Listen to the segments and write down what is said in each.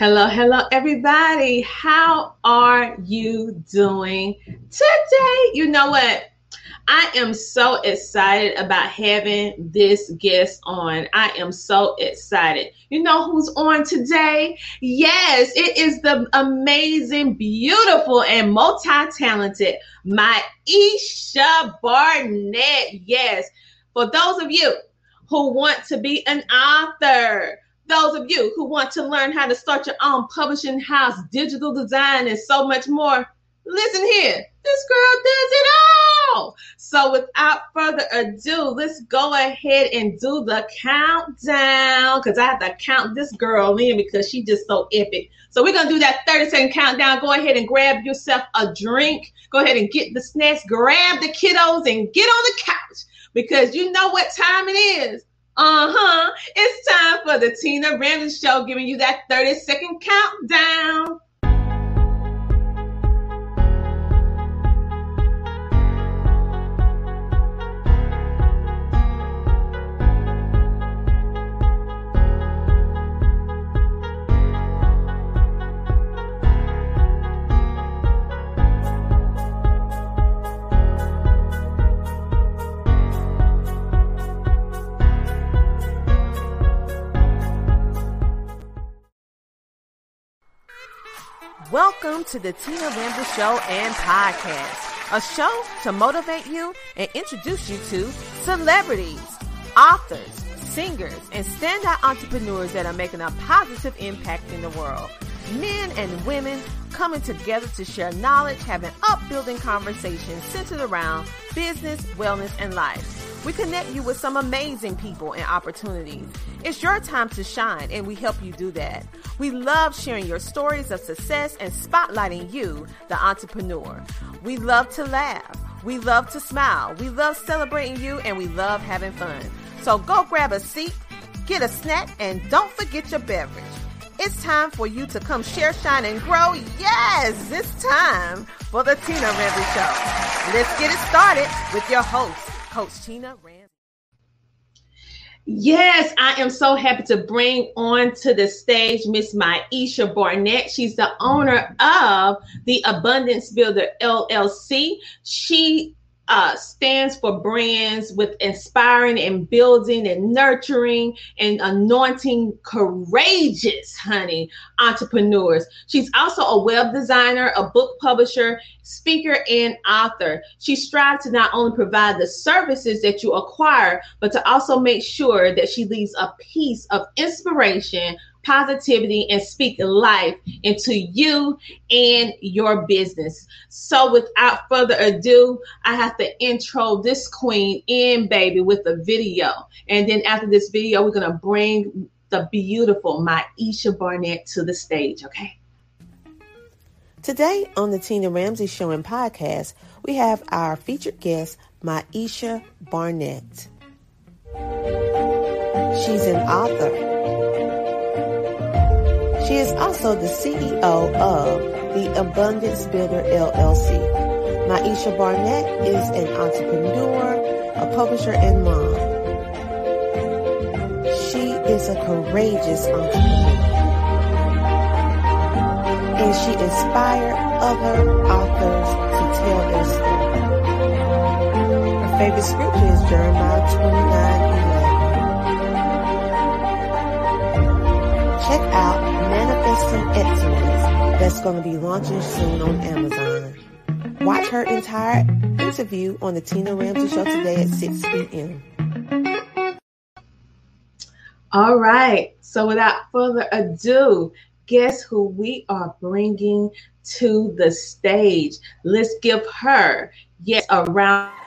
Hello, hello, everybody. How are you doing today? You know what? I am so excited about having this guest on. I am so excited. You know who's on today? Yes, it is the amazing, beautiful, and multi talented Maisha Barnett. Yes, for those of you who want to be an author, those of you who want to learn how to start your own publishing house, digital design, and so much more, listen here. This girl does it all. So without further ado, let's go ahead and do the countdown because I have to count this girl in because she's just so epic. So we're going to do that 30 second countdown. Go ahead and grab yourself a drink. Go ahead and get the snacks, grab the kiddos, and get on the couch because you know what time it is. Uh huh. It's time for the Tina Ramsey Show, giving you that 30 second countdown. Welcome to the Tina Ramsey Show and Podcast, a show to motivate you and introduce you to celebrities, authors, singers, and standout entrepreneurs that are making a positive impact in the world. Men and women coming together to share knowledge, having upbuilding conversations centered around business, wellness, and life. We connect you with some amazing people and opportunities. It's your time to shine, and we help you do that. We love sharing your stories of success and spotlighting you, the entrepreneur. We love to laugh. We love to smile. We love celebrating you, and we love having fun. So go grab a seat, get a snack, and don't forget your beverage. It's time for you to come share, shine, and grow. Yes, it's time for the Tina Ramsey Show. Let's get it started with your host, Coach Tina Ramsey. Yes, I am so happy to bring on to the stage Miss Maisha Barnett. She's the owner of the Abundance Builder LLC. She uh, stands for brands with inspiring and building and nurturing and anointing courageous, honey, entrepreneurs. She's also a web designer, a book publisher, speaker, and author. She strives to not only provide the services that you acquire, but to also make sure that she leaves a piece of inspiration positivity and speak life into you and your business. So, without further ado, I have to intro this queen in, baby, with a video. And then after this video, we're going to bring the beautiful Maisha Barnett to the stage, okay? Today on the Tina Ramsey Show and podcast, we have our featured guest, Maisha Barnett. She's an author she is also the CEO of the Abundance Builder LLC. Maisha Barnett is an entrepreneur, a publisher, and mom. She is a courageous entrepreneur. And she inspired other authors to tell their story. Her favorite scripture is Jeremiah 29 Check out Manifesting Excellence that's going to be launching soon on Amazon. Watch her entire interview on the Tina Ramsey Show today at 6 p.m. All right. So without further ado, guess who we are bringing to the stage? Let's give her, yes, a round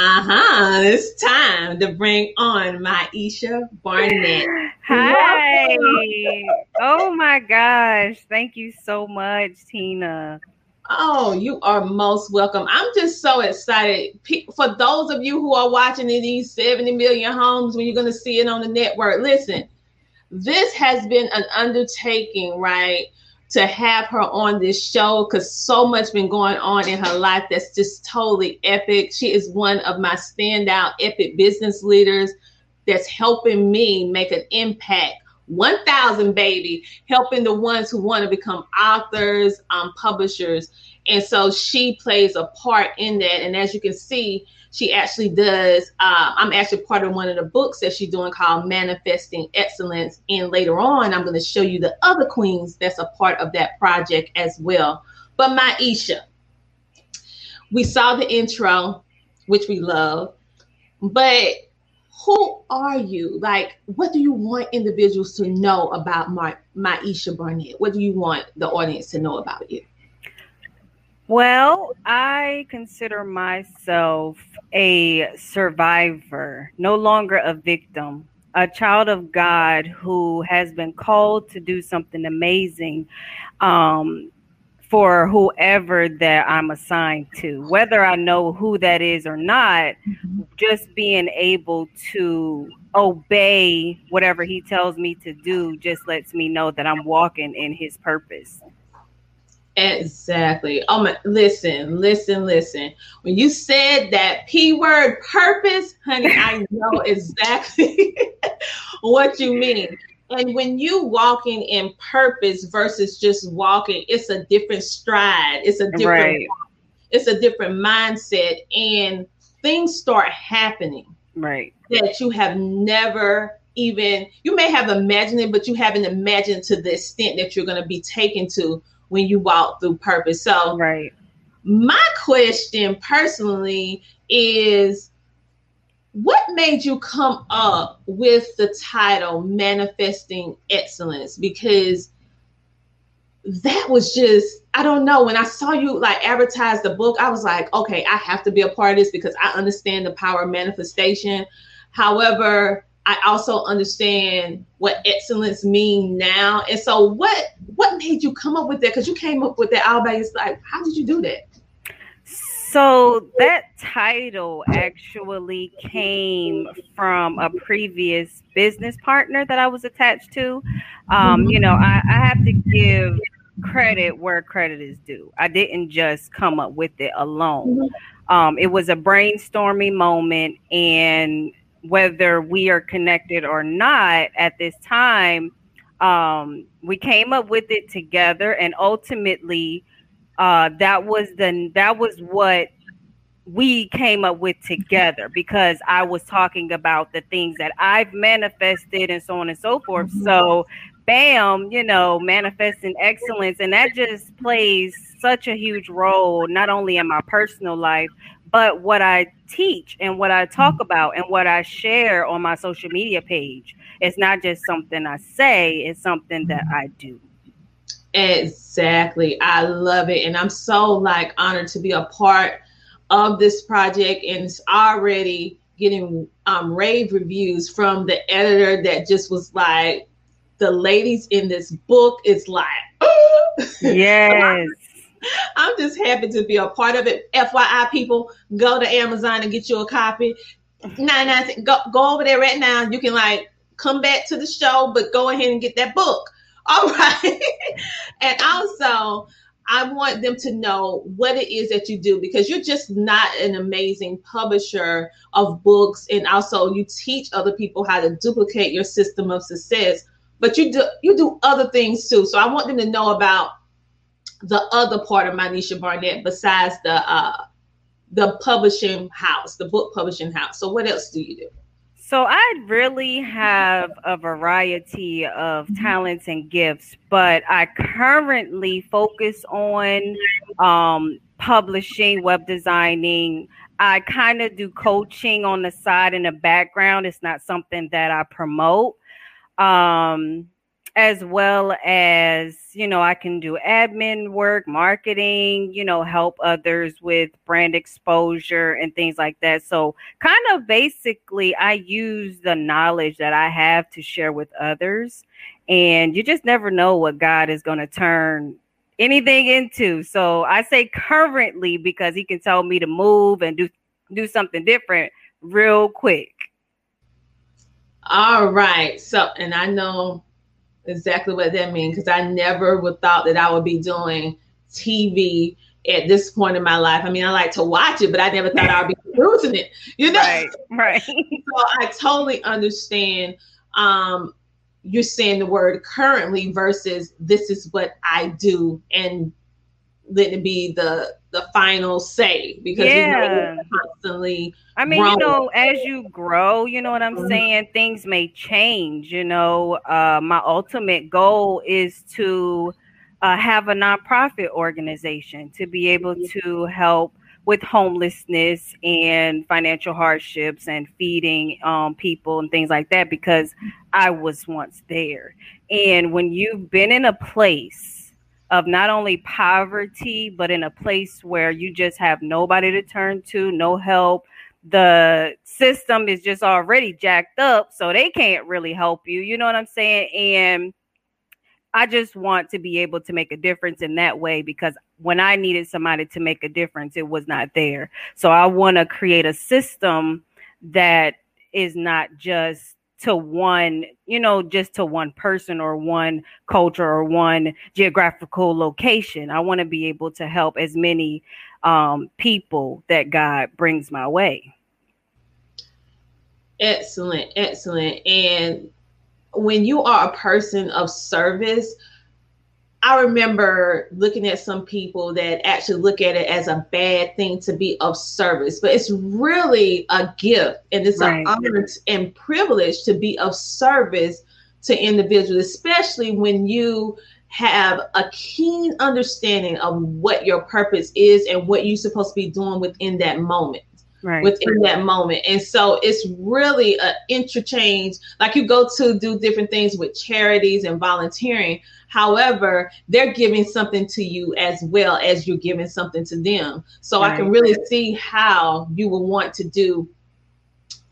uh-huh. It's time to bring on Maisha Barnett. Hi. oh my gosh. Thank you so much, Tina. Oh, you are most welcome. I'm just so excited. For those of you who are watching in these 70 million homes when you're going to see it on the network, listen, this has been an undertaking, right? To have her on this show because so much been going on in her life that's just totally epic. She is one of my standout epic business leaders that's helping me make an impact. 1000 baby helping the ones who want to become authors um, publishers. And so she plays a part in that. And as you can see she actually does uh, i'm actually part of one of the books that she's doing called manifesting excellence and later on i'm going to show you the other queens that's a part of that project as well but maisha we saw the intro which we love but who are you? Like, what do you want individuals to know about my Maisha Barnett? What do you want the audience to know about you? Well, I consider myself a survivor, no longer a victim, a child of God who has been called to do something amazing. Um, for whoever that I'm assigned to, whether I know who that is or not, mm-hmm. just being able to obey whatever he tells me to do just lets me know that I'm walking in his purpose. Exactly. Oh my listen, listen, listen. When you said that P word purpose, honey, I know exactly what you mean and when you walking in purpose versus just walking it's a different stride it's a different right. it's a different mindset and things start happening right that you have never even you may have imagined it but you haven't imagined to the extent that you're going to be taken to when you walk through purpose. So right. my question personally is what made you come up with the title manifesting excellence? Because that was just i don't know when i saw you like advertise the book i was like okay i have to be a part of this because i understand the power of manifestation. However i also understand what excellence mean now and so what what made you come up with that because you came up with that all by yourself like how did you do that so that title actually came from a previous business partner that I was attached to. Um, you know, I, I have to give credit where credit is due. I didn't just come up with it alone. Um, it was a brainstorming moment, and whether we are connected or not at this time, um, we came up with it together, and ultimately, uh, that was the that was what we came up with together because I was talking about the things that I've manifested and so on and so forth. Mm-hmm. So, bam, you know, manifesting excellence, and that just plays such a huge role not only in my personal life but what I teach and what I talk mm-hmm. about and what I share on my social media page. It's not just something I say, it's something that I do. Exactly. I love it. And I'm so like honored to be a part of this project and it's already getting um, rave reviews from the editor that just was like, the ladies in this book is like, yes. I'm just happy to be a part of it. FYI, people, go to Amazon and get you a copy. Nine nine, go go over there right now. You can like come back to the show, but go ahead and get that book. All right. and also, I want them to know what it is that you do because you're just not an amazing publisher of books and also you teach other people how to duplicate your system of success, but you do you do other things too. So I want them to know about the other part of Maisha Barnett besides the uh the publishing house, the book publishing house. So what else do you do? So I really have a variety of mm-hmm. talents and gifts, but I currently focus on um, publishing, web designing. I kind of do coaching on the side in the background. It's not something that I promote. Um, as well as you know i can do admin work marketing you know help others with brand exposure and things like that. So kind of basically i use the knowledge that i have to share with others and you just never know what god is going to turn anything into. So i say currently because he can tell me to move and do do something different real quick. All right. So and i know exactly what that means because I never would thought that I would be doing TV at this point in my life. I mean, I like to watch it, but I never thought I'd be producing it. You know, right? Right. so I totally understand. Um, you're saying the word currently versus this is what I do and let it be the the final say because yeah. You know, constantly I mean, growing. you know, as you grow, you know what I'm mm-hmm. saying, things may change, you know. Uh my ultimate goal is to uh, have a nonprofit organization to be able to help with homelessness and financial hardships and feeding um, people and things like that because I was once there. And when you've been in a place of not only poverty, but in a place where you just have nobody to turn to, no help, the system is just already jacked up, so they can't really help you. You know what I'm saying? And I just want to be able to make a difference in that way because when I needed somebody to make a difference, it was not there. So I want to create a system that is not just to one, you know, just to one person or one culture or one geographical location. I want to be able to help as many um, people that God brings my way. Excellent, excellent. And when you are a person of service, I remember looking at some people that actually look at it as a bad thing to be of service, but it's really a gift and it's right. an honor and privilege to be of service to individuals, especially when you have a keen understanding of what your purpose is and what you're supposed to be doing within that moment right. within that moment. And so it's really an interchange. Like you go to do different things with charities and volunteering. However, they're giving something to you as well as you're giving something to them. So right. I can really see how you will want to do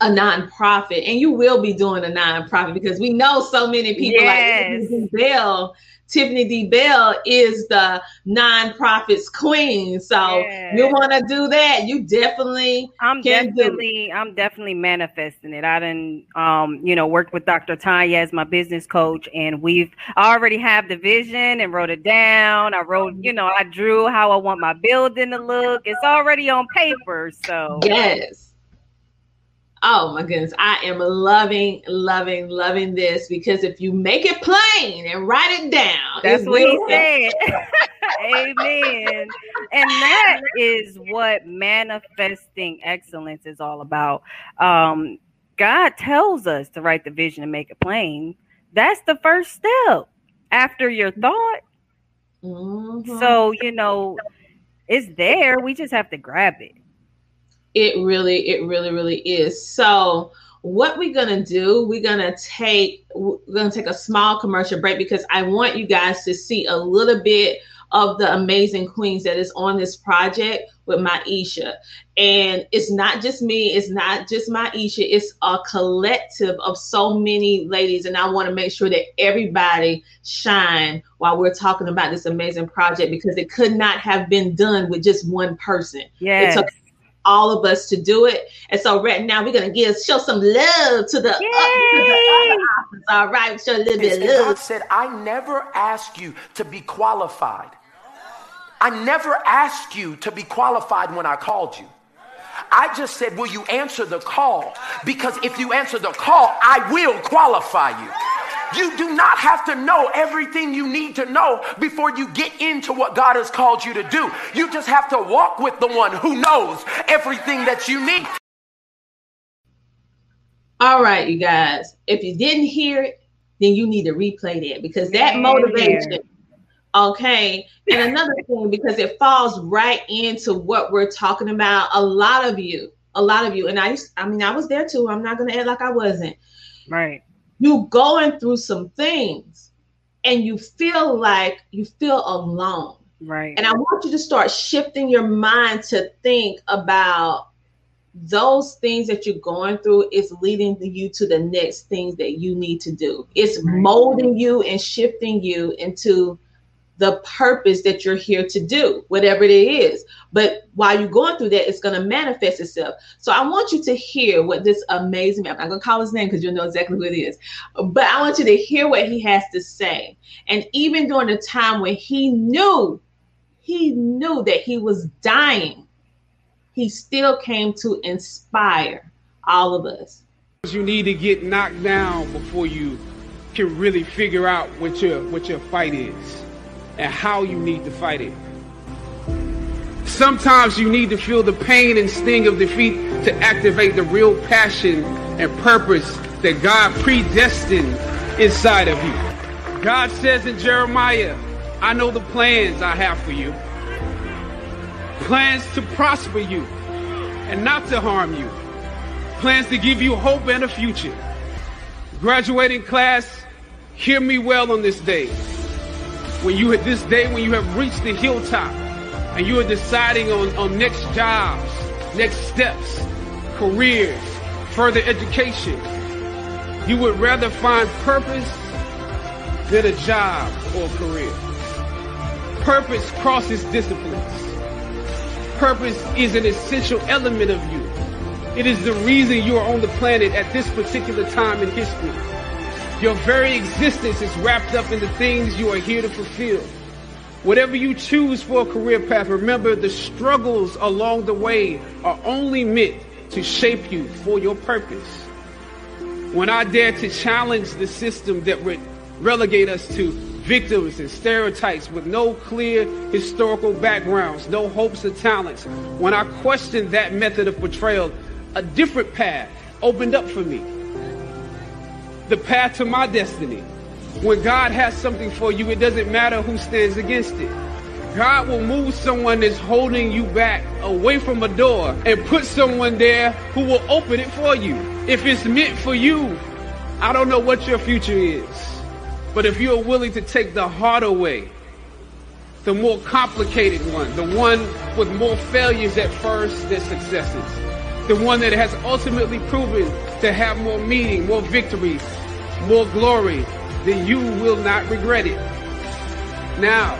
a nonprofit and you will be doing a nonprofit because we know so many people yes. like Bell Tiffany D. Bell is the nonprofits queen. So yeah. you want to do that, you definitely I'm definitely I'm definitely manifesting it. I didn't um, you know, worked with Dr. Tanya as my business coach and we've I already have the vision and wrote it down. I wrote, you know, I drew how I want my building to look. It's already on paper. So yes. Oh my goodness, I am loving, loving, loving this because if you make it plain and write it down, that's what he said. Amen. And that is what manifesting excellence is all about. Um, God tells us to write the vision and make it plain. That's the first step after your thought. Mm-hmm. So, you know, it's there. We just have to grab it. It really, it really, really is. So what we're gonna do, we're gonna take we're gonna take a small commercial break because I want you guys to see a little bit of the amazing queens that is on this project with Maisha. And it's not just me, it's not just Maisha, it's a collective of so many ladies. And I want to make sure that everybody shine while we're talking about this amazing project because it could not have been done with just one person. Took all of us to do it. And so right now we're gonna give show some love to the, uh, to the other authors. All right, show a little bit of love. God said, I never ask you to be qualified. I never asked you to be qualified when I called you. I just said, Will you answer the call? Because if you answer the call, I will qualify you. You do not have to know everything you need to know before you get into what God has called you to do. You just have to walk with the one who knows everything that you need. All right, you guys. If you didn't hear it, then you need to replay that because that motivation. Okay. And another thing, because it falls right into what we're talking about. A lot of you, a lot of you, and I, used, I mean, I was there too. I'm not going to act like I wasn't. Right you going through some things and you feel like you feel alone. Right. And I want you to start shifting your mind to think about those things that you're going through is leading you to the next things that you need to do. It's molding you and shifting you into the purpose that you're here to do, whatever it is. But while you're going through that, it's going to manifest itself. So I want you to hear what this amazing man, I'm not going to call his name because you'll know exactly who it is, but I want you to hear what he has to say. And even during the time when he knew, he knew that he was dying, he still came to inspire all of us. You need to get knocked down before you can really figure out what your what your fight is and how you need to fight it. Sometimes you need to feel the pain and sting of defeat to activate the real passion and purpose that God predestined inside of you. God says in Jeremiah, I know the plans I have for you. Plans to prosper you and not to harm you. Plans to give you hope and a future. Graduating class, hear me well on this day. When you at this day, when you have reached the hilltop and you are deciding on, on next jobs, next steps, careers, further education, you would rather find purpose than a job or career. Purpose crosses disciplines. Purpose is an essential element of you. It is the reason you are on the planet at this particular time in history. Your very existence is wrapped up in the things you are here to fulfill. Whatever you choose for a career path, remember the struggles along the way are only meant to shape you for your purpose. When I dare to challenge the system that would relegate us to victims and stereotypes with no clear historical backgrounds, no hopes or talents, when I questioned that method of portrayal, a different path opened up for me. The path to my destiny. When God has something for you, it doesn't matter who stands against it. God will move someone that's holding you back away from a door and put someone there who will open it for you. If it's meant for you, I don't know what your future is. But if you're willing to take the harder way, the more complicated one, the one with more failures at first than successes, the one that has ultimately proven to have more meaning, more victory, more glory, then you will not regret it. Now,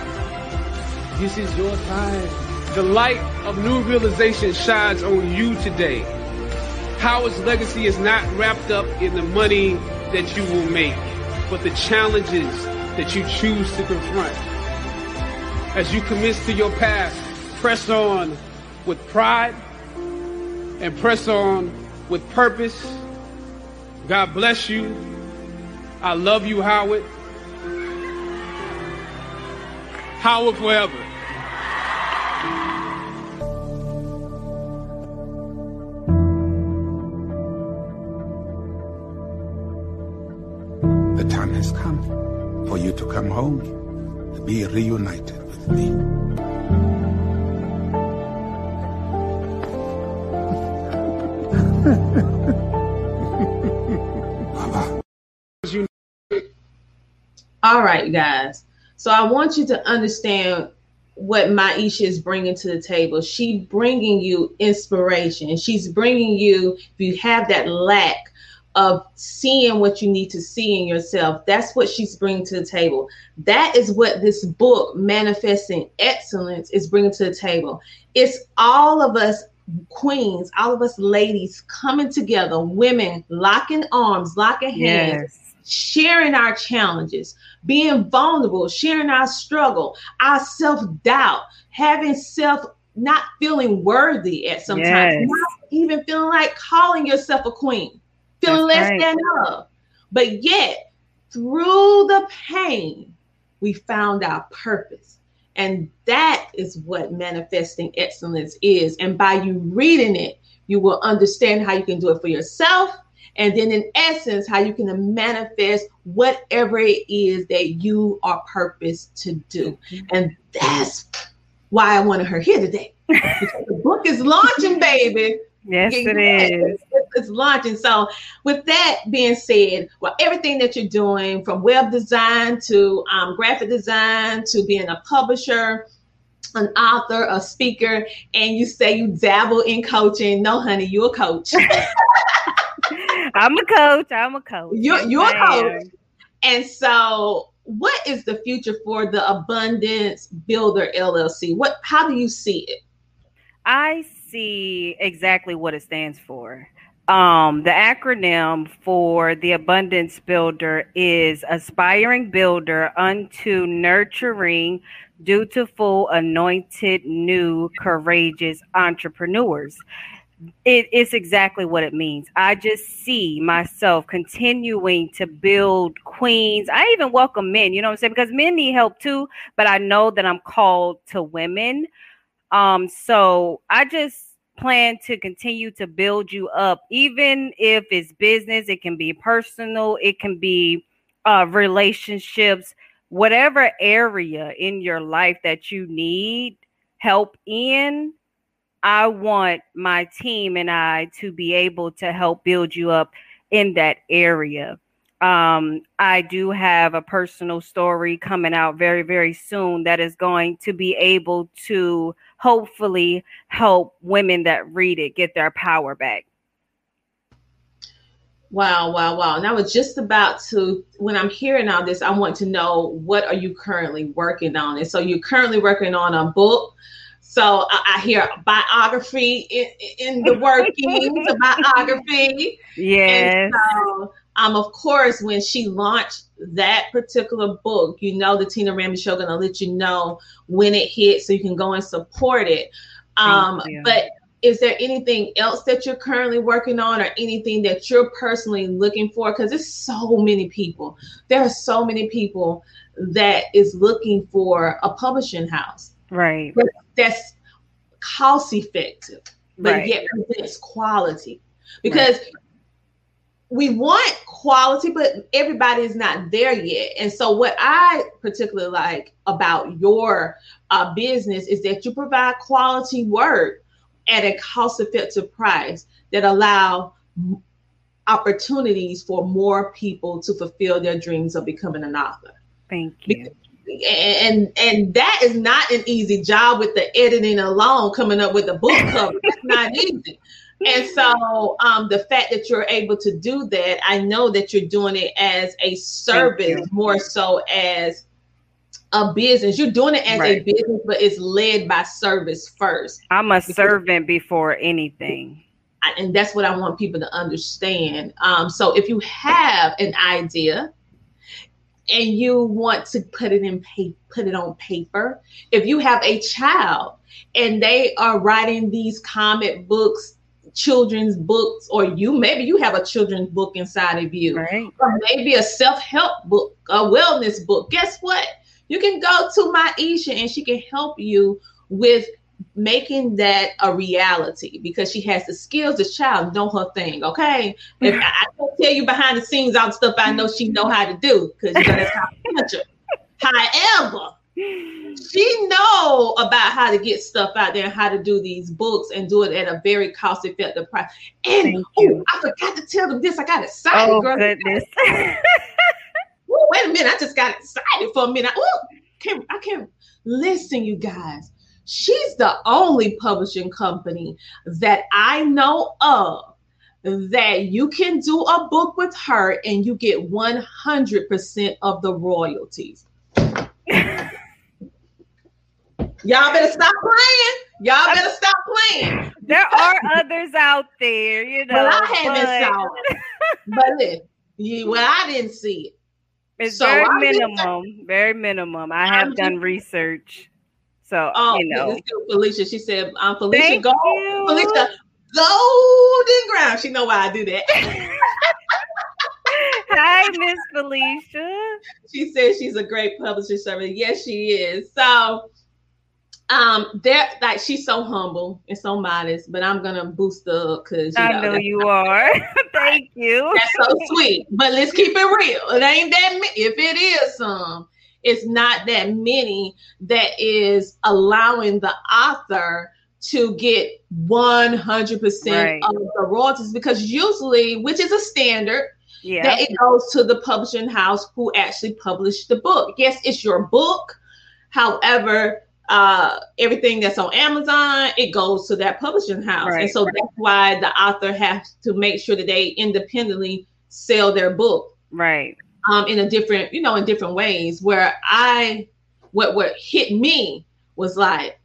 this is your time. The light of new realization shines on you today. Howard's legacy is not wrapped up in the money that you will make, but the challenges that you choose to confront. As you commit to your path, press on with pride and press on with purpose. God bless you. I love you, Howard. Howard forever. The time has come for you to come home, to be reunited with me. All right, guys. So I want you to understand what Maisha is bringing to the table. She's bringing you inspiration. She's bringing you, if you have that lack of seeing what you need to see in yourself, that's what she's bringing to the table. That is what this book, Manifesting Excellence, is bringing to the table. It's all of us queens, all of us ladies coming together, women locking arms, locking hands. Yes. Sharing our challenges, being vulnerable, sharing our struggle, our self doubt, having self not feeling worthy at some Yes. times, not even feeling like calling yourself a queen, feeling That's less right. than of. But yet, through the pain, we found our purpose. And that is what manifesting excellence is. And by you reading it, you will understand how you can do it for yourself. And then, in essence, how you can manifest whatever it is that you are purposed to do. And that's why I wanted her here today. The book is launching, baby. Yes, Yeah, it is. It's, it's launching. So, with that being said, well, everything that you're doing from web design to um, graphic design to being a publisher, an author, a speaker, and you say you dabble in coaching. No, honey, you're a coach. I'm a coach. I'm a coach. You're, you're a coach. And so, what is the future for the Abundance Builder LLC? What? How do you see it? I see exactly what it stands for. Um, the acronym for the Abundance Builder is Aspiring Builder unto Nurturing Dutiful Anointed New Courageous Entrepreneurs. it is exactly what it means. I just see myself continuing to build queens. I even welcome men, you know what I'm saying? Because men need help too, but I know that I'm called to women. Um, so I just plan to continue to build you up, even if it's business, it can be personal, it can be uh relationships, whatever area in your life that you need help in I want my team and I to be able to help build you up in that area. Um, I do have a personal story coming out very, very soon that is going to be able to hopefully help women that read it get their power back. Wow, wow, wow. And I was just about to, when I'm hearing all this, I want to know what are you currently working on? And so you're currently working on a book so I, I hear biography in, in the workings, a biography. Yes. So, um, of course, when she launched that particular book, you know the Tina Ramsey Show gonna let you know when it hits, so you can go and support it. Um, but is there anything else that you're currently working on, or anything that you're personally looking for? Because there's so many people. There are so many people that is looking for a publishing house. Right. But that's cost effective, but Right. yet presents quality. Because we want quality, but everybody is not there yet. And so, what I particularly like about your uh, business is that you provide quality work at a cost effective price that allow opportunities for more people to fulfill their dreams of becoming an author Thank you. and and that is not an easy job with the editing alone coming up with a book cover that's not easy and so um, the fact that you're able to do that i know that you're doing it as a service more so as a business you're doing it as a business but it's led by service first I'm a servant before anything. I- and that's what I want people to understand. Um, so if you have an idea and you want to put it in pa- put it on paper, if you have a child and they are writing these comic books, children's books, or you maybe you have a children's book inside of you, Right. or maybe a self-help book, a wellness book. Guess what? You can go to Maisha and she can help you with making that a reality because she has the skills. The child know her thing. Okay, if I, I don't tell you behind the scenes all the stuff I know she know how to do because you know that's confidential. However, know about how to get stuff out there and how to do these books and do it at a very cost effective price. And oh. I forgot to tell them this. I got excited, Oh girl. goodness. Ooh, wait a minute. I just got excited for a minute. Ooh, can't, I can't listen, you guys. She's the only publishing company that I know of that you can do a book with her and you get 100% of the royalties. Y'all better stop playing. Y'all better stop playing. there are others out there, you know. Well, I haven't but saw it. But listen, you, well, I didn't see it. It's So very just- minimum. Very minimum. I have I'm done just- research. So Oh, you know. Felicia. She said, "I'm Felicia, Thank go. you. Felicia, golden ground. She know why I do that. Hi, Miss Felicia. she says she's a great publisher service. Yes, she is. So, um, there, like she's so humble and so modest, but I'm gonna boost her up because I know, know you are. Thank you. that's so sweet. But let's keep it real. It ain't that. ma- If it is some, it's not that many that is allowing the author to get 100% Right. of the royalties because usually, which is a standard, Yeah. that it goes to the publishing house who actually published the book. Yes, it's your book. However, uh, everything that's on Amazon, it goes to that publishing house. Right, and so right. that's why the author has to make sure that they independently sell their book Right. um, in a different, you know, in different ways. Where I, what what hit me was like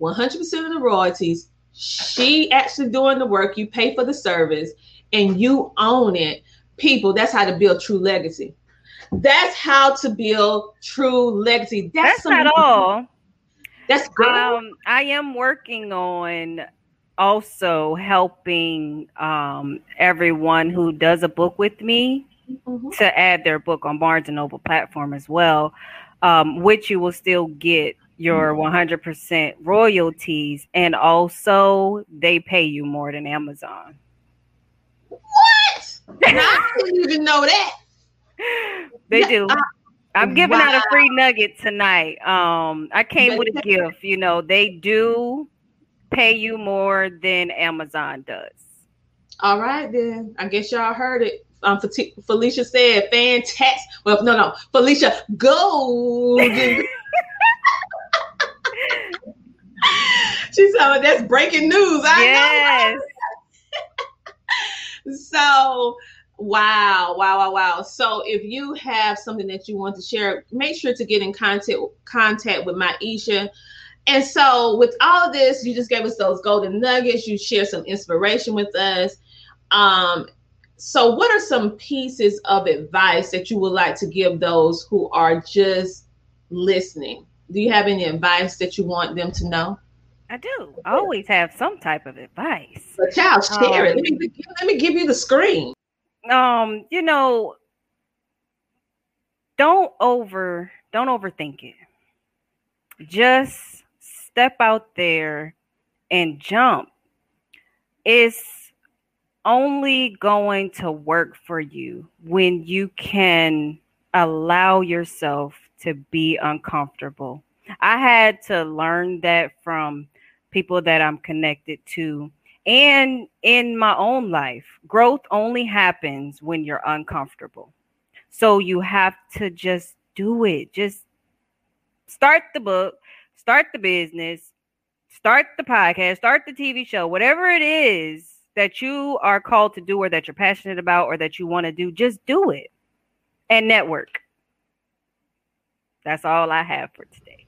100% of the royalties. She actually doing the work. You pay for the service, and you own it. People, that's how to build true legacy. That's how to build true legacy. That's, That's not all. That's good. Um, I am working on also helping um, everyone who does a book with me Mhm. to add their book on Barnes and Noble platform as well, um, which you will still get your 100% royalties, and also they pay you more than Amazon. What? I didn't even know that. They Yeah, do. I- I'm giving out a free nugget tonight. Um, I came with a gift. You know, they do pay you more than Amazon does. All right, then. I guess y'all heard it. Um, Felicia said, fantastic. Well, no, no. Felicia, golden. she said, that's breaking news. I Yes. know. So, wow, wow, wow, wow. So, if you have something that you want to share, make sure to get in contact contact with Maisha. And so, with all of this, you just gave us those golden nuggets. You share some inspiration with us. Um, so, what are some pieces of advice that you would like to give those who are just listening? Do you have any advice that you want them to know? I do. I always have some type of advice. But child, share it. Um, Let me, let me give you the screen. Um, you know, don't over don't overthink it. Just step out there and jump. It's only going to work for you when you can allow yourself to be uncomfortable. I had to learn that from people that I'm connected to and in my own life. Growth only happens when you're uncomfortable. So you have to just do it. Just start the book, start the business, start the podcast, start the TV show, whatever it is that you are called to do or that you're passionate about or that you want to do, just do it and network. That's all I have for today.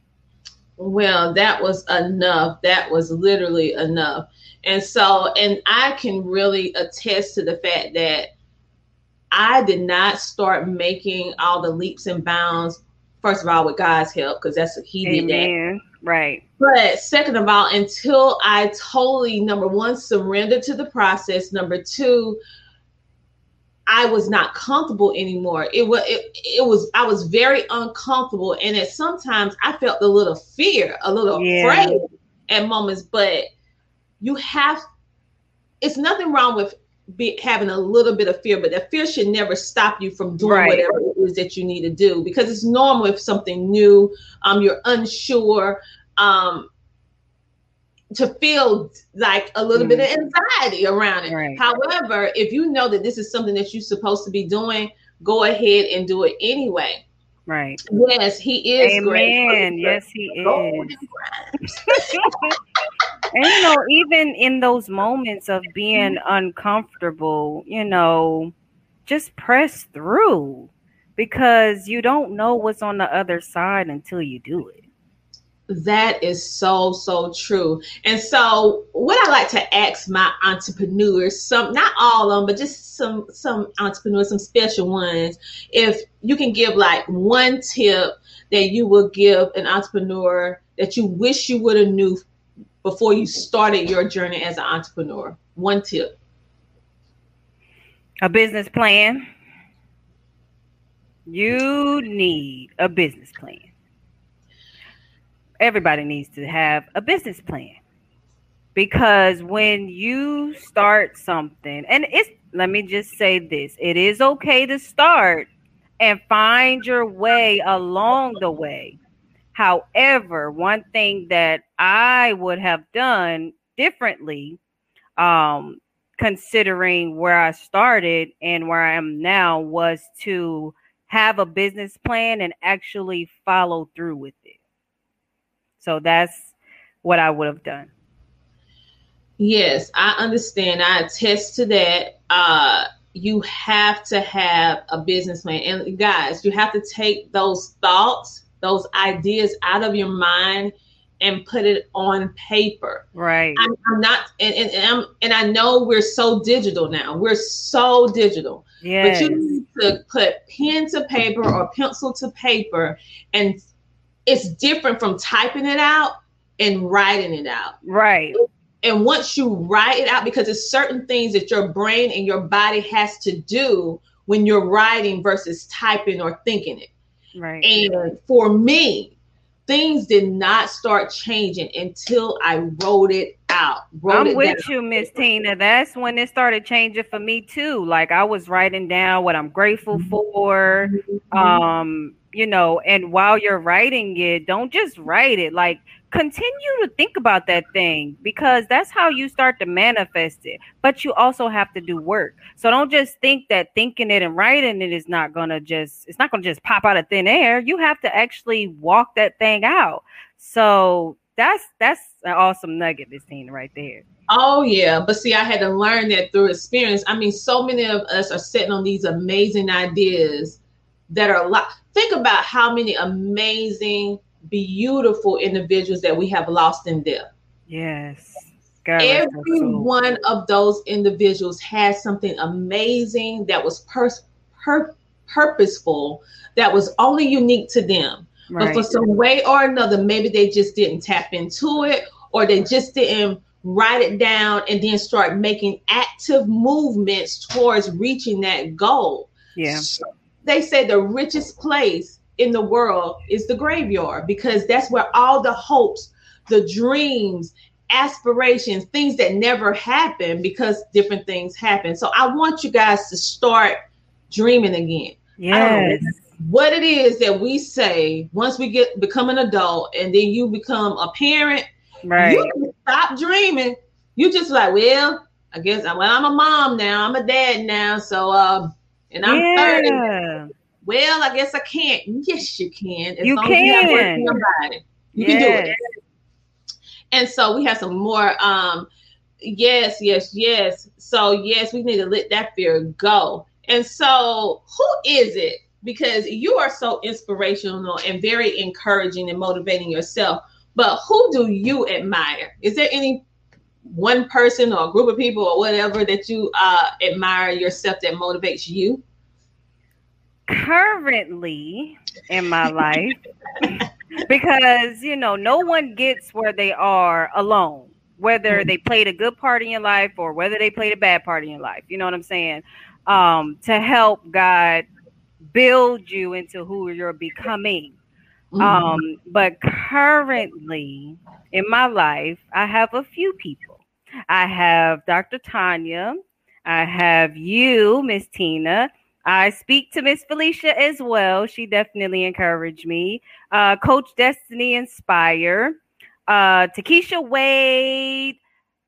Well, that was enough. That was literally enough. And so, and I can really attest to the fact that I did not start making all the leaps and bounds, first of all, with God's help, because that's what He did that. Right. But second of all, until I totally, number one, surrendered to the process, number two, I was not comfortable anymore. It was it, it was I was very uncomfortable, and at sometimes I felt a little fear, a little Yeah. afraid at moments. But you have, it's nothing wrong with be, having a little bit of fear, but that fear should never stop you from doing Right. whatever it is that you need to do because it's normal if something new, um, you're unsure, um, to feel like a little bit of mm-hmm. anxiety around it. Right. However, if you know that this is something that you're supposed to be doing, go ahead and do it anyway. Right. Yes, he is great. Amen. Yes, he is. And you know, even in those moments of being uncomfortable, you know, just press through because you don't know what's on the other side until you do it. That is so so true. And so, what I like to ask my entrepreneurs, some not all of them, but just some some entrepreneurs, some special ones, if you can give like one tip that you will give an entrepreneur that you wish you would have knew before you started your journey as an entrepreneur. One tip. A business plan. You need a business plan. Everybody needs to have a business plan because when you start something, and it's let me just say this it is okay to start and find your way along the way. However, one thing that I would have done differently, um, considering where I started and where I am now, was to have a business plan and actually follow through with it. So that's what I would have done. Yes, I understand. I attest to that. Uh, you have to have a business plan. And guys, you have to take those thoughts, those ideas out of your mind and put it on paper. Right. I'm, I'm not, and, and, and I'm, and I know we're so digital now. We're so digital, Yes. but you need to put pen to paper or pencil to paper, and it's different from typing it out and writing it out. Right. And once you write it out, because it's certain things that your brain and your body has to do when you're writing versus typing or thinking it. Right. And for me, things did not start changing until I wrote it out. Wrote I'm it with down. you, Miss Tina. That's when it started changing for me too. Like I was writing down what I'm grateful Mm-hmm. for. Um, you know, and while you're writing it, don't just write it. Like continue to think about that thing because that's how you start to manifest it. But you also have to do work. So don't just think that thinking it and writing it is not gonna just it's not gonna just pop out of thin air. You have to actually walk that thing out. So that's that's an awesome nugget, Miss Tina, right there. Oh yeah, but see, I had to learn that through experience. I mean, so many of us are sitting on these amazing ideas that are a lot. Think about how many amazing, beautiful individuals that we have lost in death. Yes. God Every one of those individuals had something amazing that was pers- per- purposeful, that was only unique to them. But for some way or another, maybe they just didn't tap into it or they just didn't write it down and then start making active movements towards reaching that goal. Yeah. So they say the richest place in the world is the graveyard because that's where all the hopes, the dreams, aspirations, things that never happen because different things happen. So I want you guys to start dreaming again. I don't know Yes. what it is that we say once we get become an adult and then you become a parent Right. you can stop dreaming you just like well i guess well i'm a mom now i'm a dad now so um and i'm 30 well i guess i can't. Yes you can as You long as you have can. your body you can do it. And so we have some more um yes yes yes. So yes we need to let that fear go. And so who is it? Because you are so inspirational and very encouraging and motivating yourself. But who do you admire? Is there any one person or a group of people or whatever that you uh admire yourself that motivates you Currently in my life, because you know, no one gets where they are alone. Whether they played a good part in your life or whether they played a bad part in your life, you know what I'm saying? Um, to help God build you into who you're becoming. Um, but currently in my life, I have a few people. I have Dr. Tanya. I have you, Miss Tina. I speak to Miss Felicia as well. She definitely encouraged me. Uh, Coach Destiny Inspire, uh, Takesha Wade,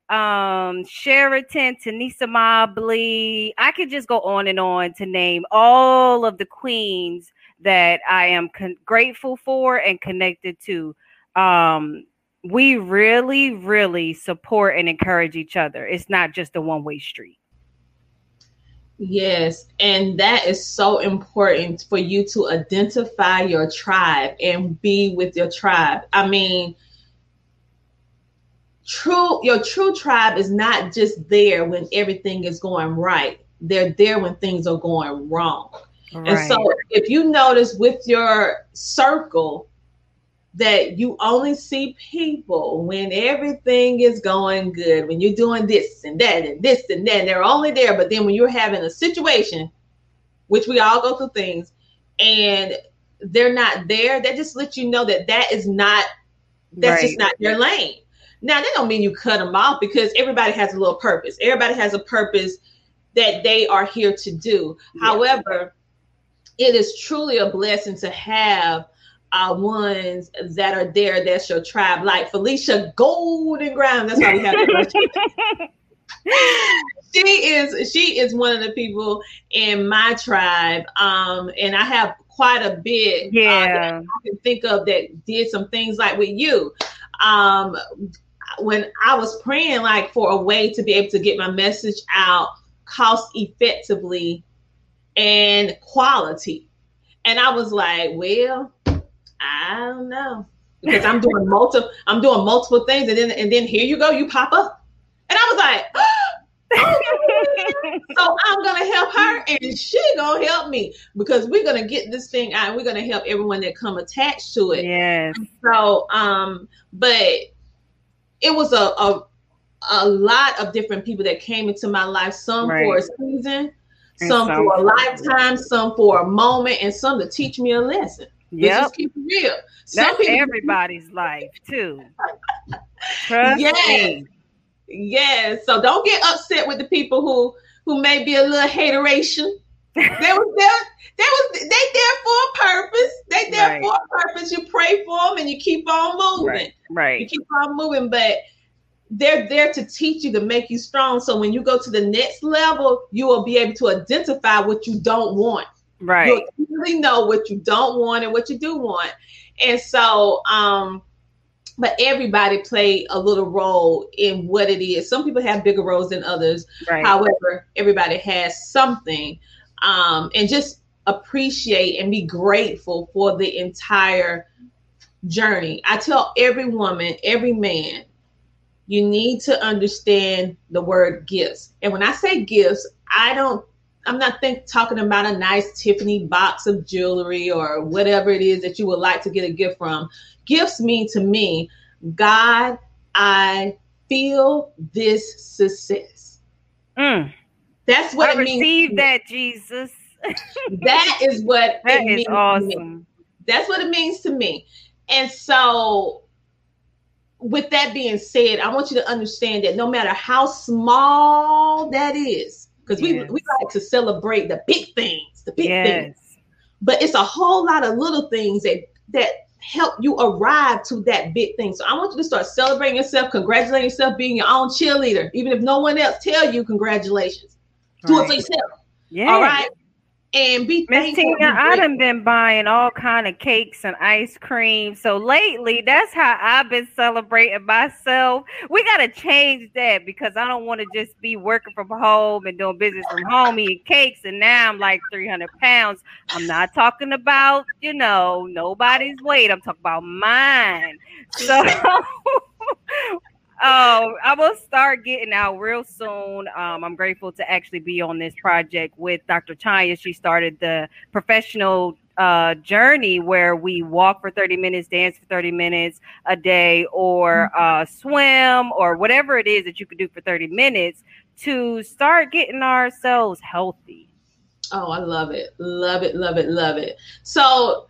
um, Sheraton, Tanisa Mobley. I could just go on and on to name all of the queens that I am con- grateful for and connected to. Um, we really, really support and encourage each other. It's not just a one way street. Yes, and that is so important for you to identify your tribe and be with your tribe. I mean, true your true tribe is not just there when everything is going right. They're there when things are going wrong. And so if you notice with your circle that you only see people when everything is going good, when you're doing this and that and this and that, they're only there. But then when you're having a situation, which we all go through things, and they're not there, that just lets you know that that is not, that's just not your lane. Now, that don't mean you cut them off because everybody has a little purpose. Everybody has a purpose that they are here to do. However, it is truly a blessing to have uh, ones that are there. That's your tribe, like Felicia Golden Grimes. That's why we have her. she is she is one of the people in my tribe, um, and I have quite a bit. uh, that Yeah. I can think of that did some things like with you. Um, when I was praying like for a way to be able to get my message out cost effectively and quality. And I was like, well, I don't know. Because I'm doing multiple I'm doing multiple things and then and then here you go, you pop up. And I was like, oh, so I'm gonna help her and she gonna help me because we're gonna get this thing out and we're gonna help everyone that come attached to it. yes. So, um, but it was a, a a lot of different people that came into my life, some Right. for a season, some some for a lifetime, some for a moment, and some to teach me a lesson. Let's just keep it real. Some That's people- everybody's life too. Trust Yes. me. Yes. So don't get upset with the people who who may be a little hateration. They was there. They was they there for a purpose. They there Right. for a purpose. You pray for them and you keep on moving. Right. You keep on moving, but they're there to teach you to make you strong. So when you go to the next level, you will be able to identify what you don't want. Right. You'll really know what you don't want and what you do want. And so, um, but everybody played a little role in what it is. Some people have bigger roles than others. Right. However, everybody has something. Um, and just appreciate and be grateful for the entire journey. I tell every woman, every man, you need to understand the word gifts. And when I say gifts, I don't I'm not think talking about a nice Tiffany box of jewelry or whatever it is that you would like to get a gift from. Gifts mean to me, God, I feel this success. Mm. That's what I it means. received that, Jesus. That is what That it is means to me. awesome. That's what it means to me. And so, with that being said, I want you to understand that no matter how small that is, because we, Yes. we like to celebrate the big things, the big things, but it's a whole lot of little things that that help you arrive to that big thing. So I want you to start celebrating yourself, congratulating yourself, being your own cheerleader, even if no one else tell you congratulations. Do it for yourself. Yeah. All right. And be Miss thankful. Tina, I done been buying all kind of cakes and ice cream. So lately, that's how I've been celebrating myself. We gotta change that because I don't want to just be working from home and doing business from home, eating cakes, and now I'm like 300 pounds. I'm not talking about you know nobody's weight. I'm talking about mine. So. Oh, I will start getting out real soon. Um, I'm grateful to actually be on this project with Dr. Chaya. She started the professional uh, journey where we walk for 30 minutes, dance for 30 minutes a day, or uh, swim, or whatever it is that you could do for 30 minutes to start getting ourselves healthy. Oh, I love it. Love it, love it, love it. So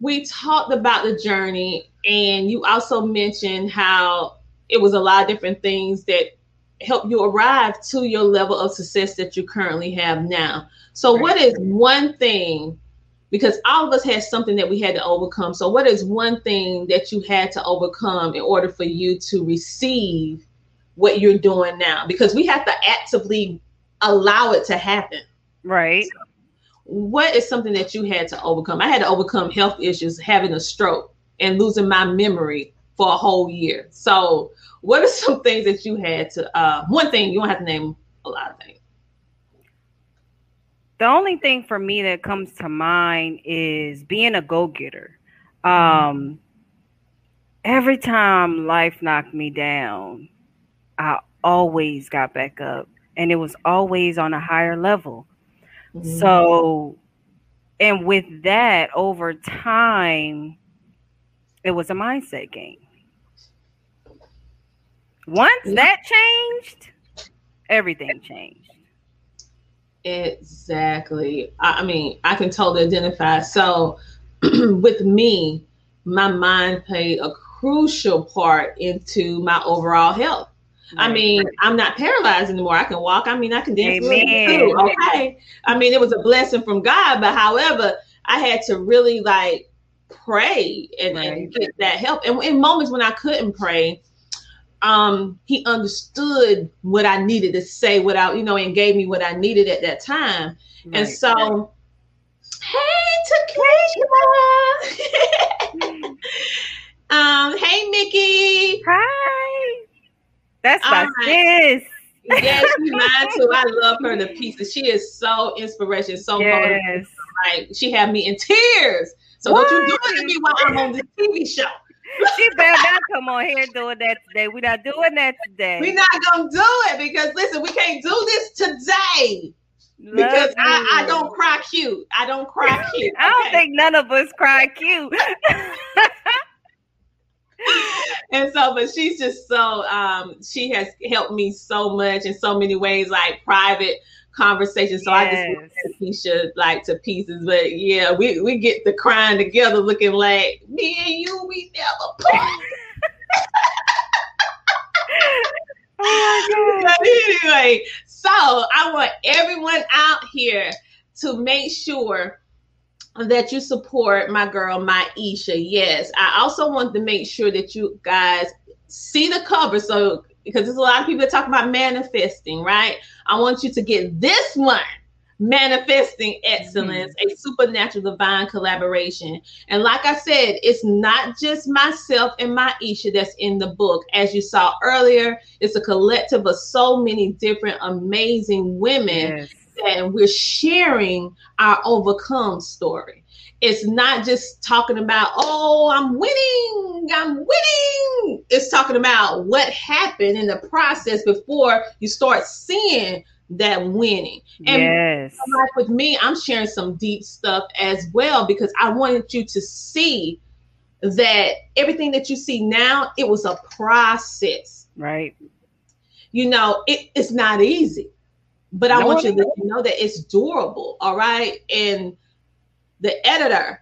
we talked about the journey and you also mentioned how it was a lot of different things that help you arrive to your level of success that you currently have now. So what is one thing because all of us had something that we had to overcome. So what is one thing that you had to overcome in order for you to receive what you're doing now? Because we have to actively allow it to happen Right. what is something that you had to overcome? I had to overcome health issues, having a stroke and losing my memory for a whole year. So, what are some things that you had to? Uh, one thing you don't have to name a lot of things. the only thing for me that comes to mind is being a go-getter um every time life knocked me down i always got back up and it was always on a higher level so and with that over time it was a mindset game once Yeah. that changed everything changed Exactly. I, I mean, I can totally identify. So, with me, my mind played a crucial part into my overall health. I Right. mean, I'm not paralyzed anymore. I can walk. I mean, I can dance. a little bit Amen. too, Okay. I mean, it was a blessing from God, but however, I had to really like pray and, and get that help. And in moments when I couldn't pray, um, he understood what I needed to say without, you know, and gave me what I needed at that time. And so, hey, Takesha. um, hey, Mickey. Hi. That's my All sis. Yes, she's mine too. I love her to pieces. She is so inspirational, so motivating. Like she had me in tears. So what, you doing to me while I'm on this TV show? She better not come on here doing that today. We're not doing that today. We're not gonna do it because listen, we can't do this today because Love I, I don't cry cute. I don't cry cute. I don't okay? think none of us cry cute. and so, but she's just so um, she has helped me so much in so many ways, like private conversation. So yes. I just Keisha like to pieces. But yeah, we, we get the crying together looking like me and you, we never part. oh but anyway, so I want everyone out here to make sure that you support my girl, Maisha. Yes, I also want to make sure that you guys see the cover. So because there's a lot of people that talk about manifesting, right? I want you to get this one manifesting excellence, mm-hmm. a supernatural divine collaboration. And like I said, it's not just myself and Maisha that's in the book. As you saw earlier, it's a collective of so many different amazing women. Yes. And we're sharing our overcome story it's not just talking about oh i'm winning i'm winning. It's talking about what happened in the process before you start seeing that winning. And yes. like with me i'm sharing some deep stuff as well because i wanted you to see that everything that you see now it was a process. Right. You know it, it's not easy but i want you to know that it's durable all right? And the editor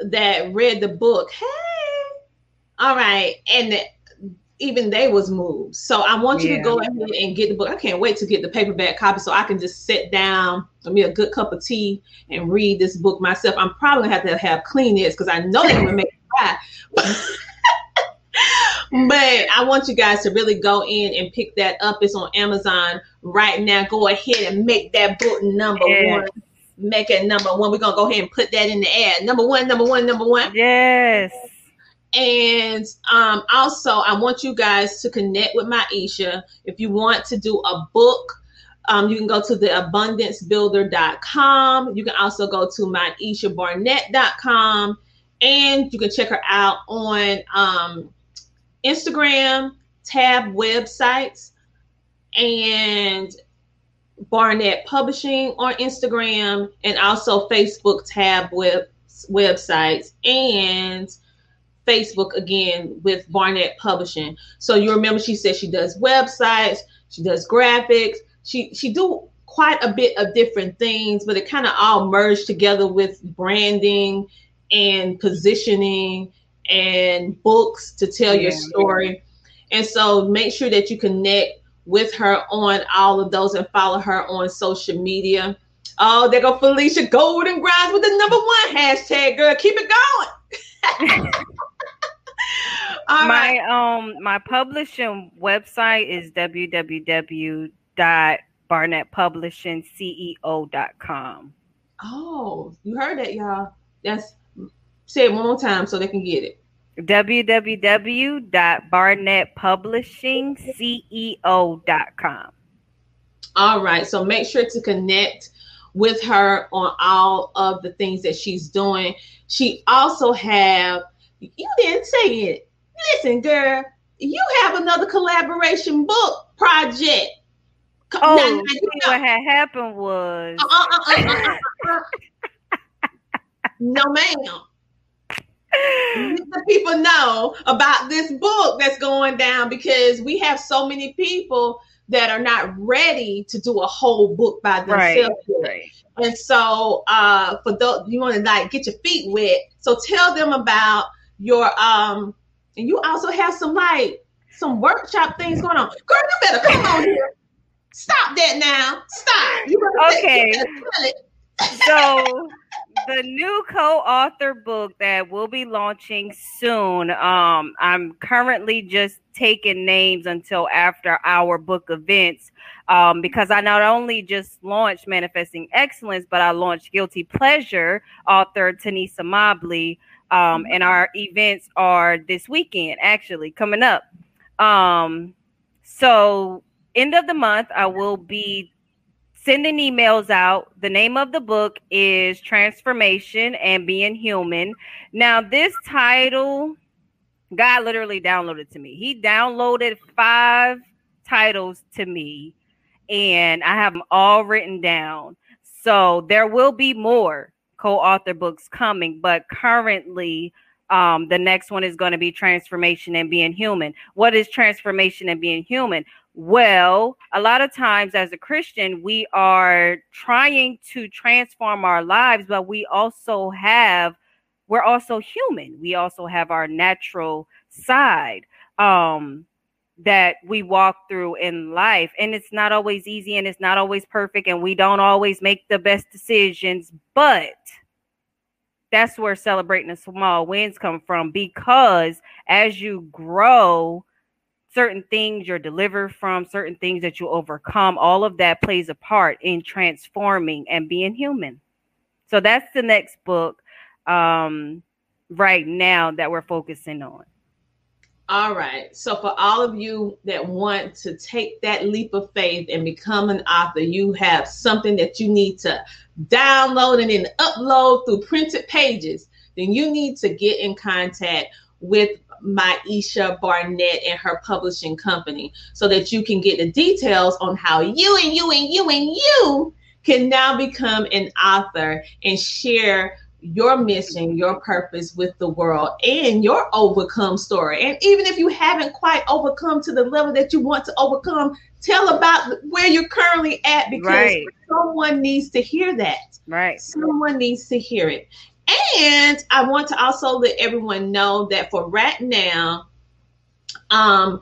that read the book, hey, all right, and the, even they was moved. So I want you yeah. to go ahead and get the book. I can't wait to get the paperback copy so I can just sit down, give me a good cup of tea, and read this book myself. I'm probably gonna have to have Kleenex because I know they're gonna make me cry. but I want you guys to really go in and pick that up. It's on Amazon right now. Go ahead and make that book number yeah. one make it number one. We're gonna go ahead and put that in the ad. Number one, number one, number one. Yes. And um, also, I want you guys to connect with Maisha. If you want to do a book, um, you can go to the abundancebuilder.com. You can also go to maishabarnett.com and you can check her out on um, Instagram, tab websites, and Barnett Publishing on Instagram and also Facebook tab web websites and Facebook again with Barnett Publishing. So you remember she said she does websites, she does graphics, she she do quite a bit of different things, but it kind of all merged together with branding and positioning and books to tell yeah. your story. And so make sure that you connect with her on all of those and follow her on social media. Oh, there go Felicia Golden Grimes with the number one hashtag, girl. Keep it going. my right. um my publishing website is www.barnettpublishingceo.com. Oh, you heard that, y'all. That's say it one more time so they can get it www.barnettpublishingceo.com. All right. So make sure to connect with her on all of the things that she's doing. She also have you didn't say it. Listen, girl, you have another collaboration book project. Oh, now, now, you know. what had happened was uh, uh, uh, no, ma'am the people know about this book that's going down because we have so many people that are not ready to do a whole book by themselves. Right, right. And so uh for those you want to like get your feet wet. So tell them about your um and you also have some like some workshop things going on. Girl, you better come on here. Stop that now. Stop. You okay. so the new co-author book that will be launching soon. Um, I'm currently just taking names until after our book events um, because I not only just launched Manifesting Excellence, but I launched Guilty Pleasure, author Tanisa Mobley. Um, and our events are this weekend, actually coming up. Um, so end of the month, I will be sending emails out. The name of the book is Transformation and Being Human. Now, this title, God literally downloaded to me. He downloaded five titles to me, and I have them all written down. So there will be more co-author books coming, but currently Um, the next one is going to be transformation and being human. What is transformation and being human? Well, a lot of times as a Christian, we are trying to transform our lives, but we also have, we're also human. We also have our natural side um, that we walk through in life. And it's not always easy and it's not always perfect, and we don't always make the best decisions, but that's where celebrating the small wins come from because as you grow, certain things you're delivered from, certain things that you overcome, all of that plays a part in transforming and being human. So that's the next book um, right now that we're focusing on. All right. So for all of you that want to take that leap of faith and become an author, you have something that you need to download and then upload through printed pages, then you need to get in contact with Maisha Barnett and her publishing company so that you can get the details on how you and you and you and you can now become an author and share your mission, your purpose with the world, and your overcome story. And even if you haven't quite overcome to the level that you want to overcome, tell about where you're currently at because right. someone needs to hear that. Right. Someone needs to hear it. And I want to also let everyone know that for right now, um,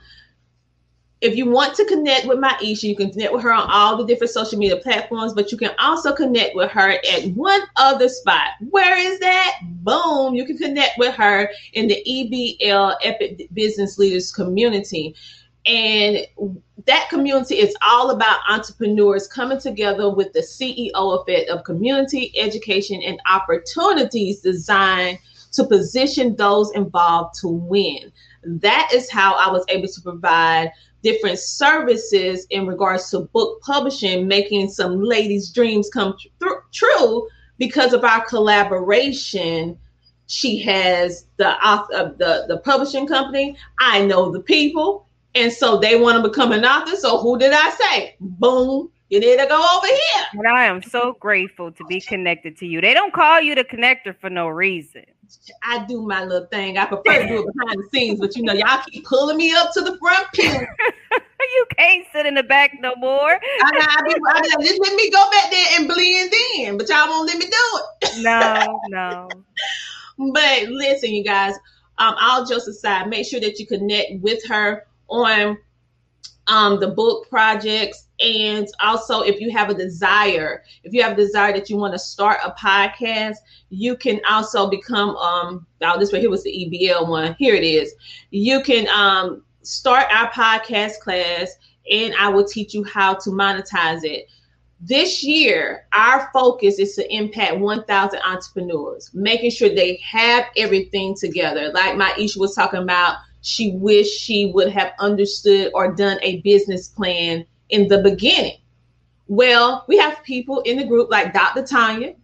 if you want to connect with Maisha, you can connect with her on all the different social media platforms, but you can also connect with her at one other spot. Where is that? Boom. You can connect with her in the EBL Epic Business Leaders community. And that community is all about entrepreneurs coming together with the CEO effect of community, education, and opportunities designed to position those involved to win. That is how I was able to provide different services in regards to book publishing, making some ladies' dreams come tr- true because of our collaboration. She has the author, the the publishing company. I know the people, and so they want to become an author. So who did I say? Boom. You need to go over here. And I am so grateful to be connected to you. They don't call you the connector for no reason. I do my little thing. I prefer to do it behind the scenes, but you know, y'all keep pulling me up to the front pew. you can't sit in the back no more. I, I, I, just let me go back there and blend in, but y'all won't let me do it. no, no. But listen, you guys, um, all jokes aside, make sure that you connect with her on um, the book projects and also, if you have a desire, if you have a desire that you want to start a podcast, you can also become um oh, this way here was the EBL one. Here it is. You can um start our podcast class and I will teach you how to monetize it. This year, our focus is to impact 1,000 entrepreneurs, making sure they have everything together. Like my Maisha was talking about, she wished she would have understood or done a business plan in the beginning. Well, we have people in the group like Dr. Tanya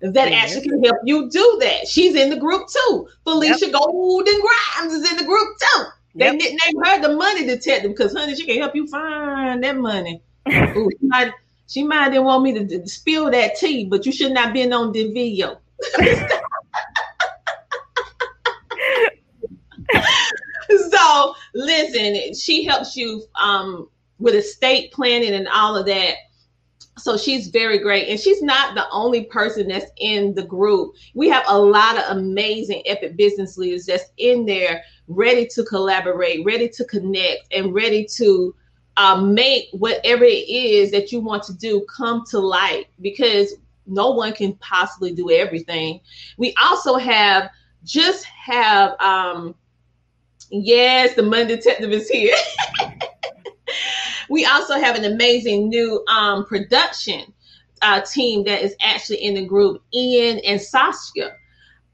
that actually can help you do that. She's in the group too. Felicia yep. Golden Grimes is in the group too. They yep. nicknamed her the money detective because, honey, she can help you find that money. Ooh, she, might, she might didn't want me to, to spill that tea, but you should not have been on the video. so listen, she helps you um with estate planning and all of that. So she's very great. And she's not the only person that's in the group. We have a lot of amazing epic business leaders that's in there ready to collaborate, ready to connect, and ready to uh, make whatever it is that you want to do come to light because no one can possibly do everything. We also have just have um yes, the Money Detective is here. we also have an amazing new um, production uh, team that is actually in the group, Ian and Saskia.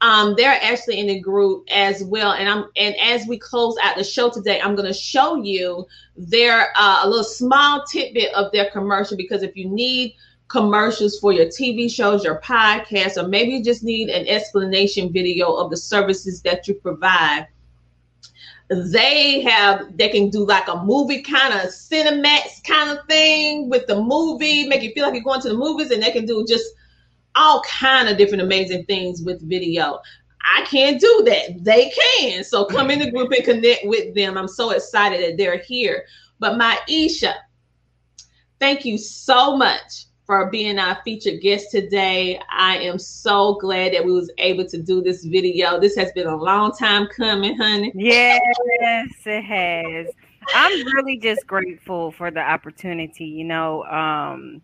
Um, they're actually in the group as well. And I'm and as we close out the show today, I'm going to show you their uh, a little small tidbit of their commercial because if you need commercials for your TV shows, your podcast, or maybe you just need an explanation video of the services that you provide, they have they can do like a movie kind of cinemax kind of thing with the movie make you feel like you're going to the movies and they can do just all kind of different amazing things with video I can't do that. They can. So come in the group and connect with them. I'm so excited that they're here. But Maisha, thank you so much for being our featured guest today. I am so glad that we was able to do this video. This has been a long time coming, honey. Yes, it has. I'm really just grateful for the opportunity. You know, um,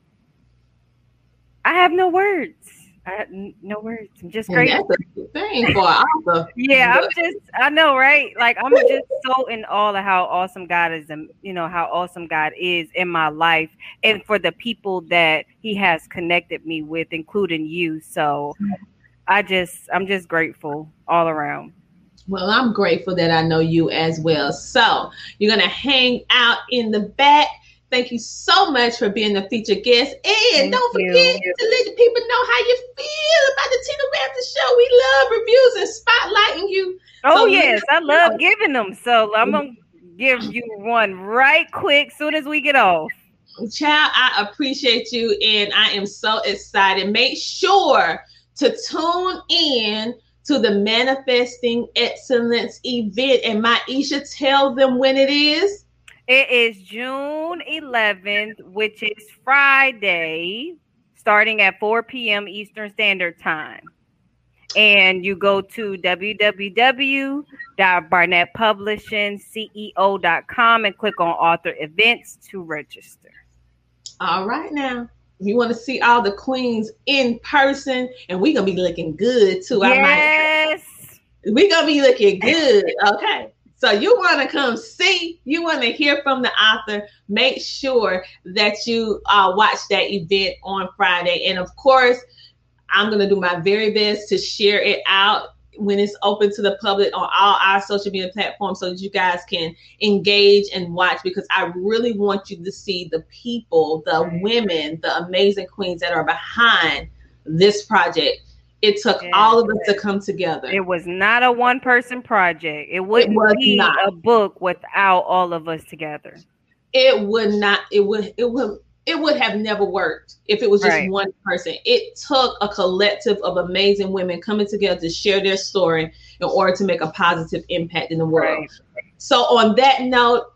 I have no words. I no words. I'm just grateful. thing for yeah, I'm just. I know, right? Like I'm just so in awe of how awesome God is, and you know how awesome God is in my life, and for the people that He has connected me with, including you. So, I just, I'm just grateful all around. Well, I'm grateful that I know you as well. So you're gonna hang out in the back Thank you so much for being a featured guest. And Thank don't forget you. to let the people know how you feel about the Tina Ramsay show. We love reviews and spotlighting you. Oh, so yes. I love giving them. So I'm going to give you one right quick soon as we get off. Child, I appreciate you and I am so excited. Make sure to tune in to the Manifesting Excellence event. And Maisha, tell them when it is. It is June 11th, which is Friday, starting at 4 p.m. Eastern Standard Time. And you go to www.barnettpublishingceo.com and click on author events to register. All right, now you want to see all the queens in person, and we're gonna be looking good too. Yes, we're gonna be looking good. Okay. So you want to come see, you want to hear from the author, make sure that you uh, watch that event on Friday. And of course, I'm going to do my very best to share it out when it's open to the public on all our social media platforms so that you guys can engage and watch because I really want you to see the people, the women, the amazing queens that are behind this project it took yeah. all of us to come together. It was not a one person project. It wouldn't it be not. a book without all of us together. It would not, it would, it would, it would have never worked if it was just right. one person. It took a collective of amazing women coming together to share their story in order to make a positive impact in the world. Right. So, on that note,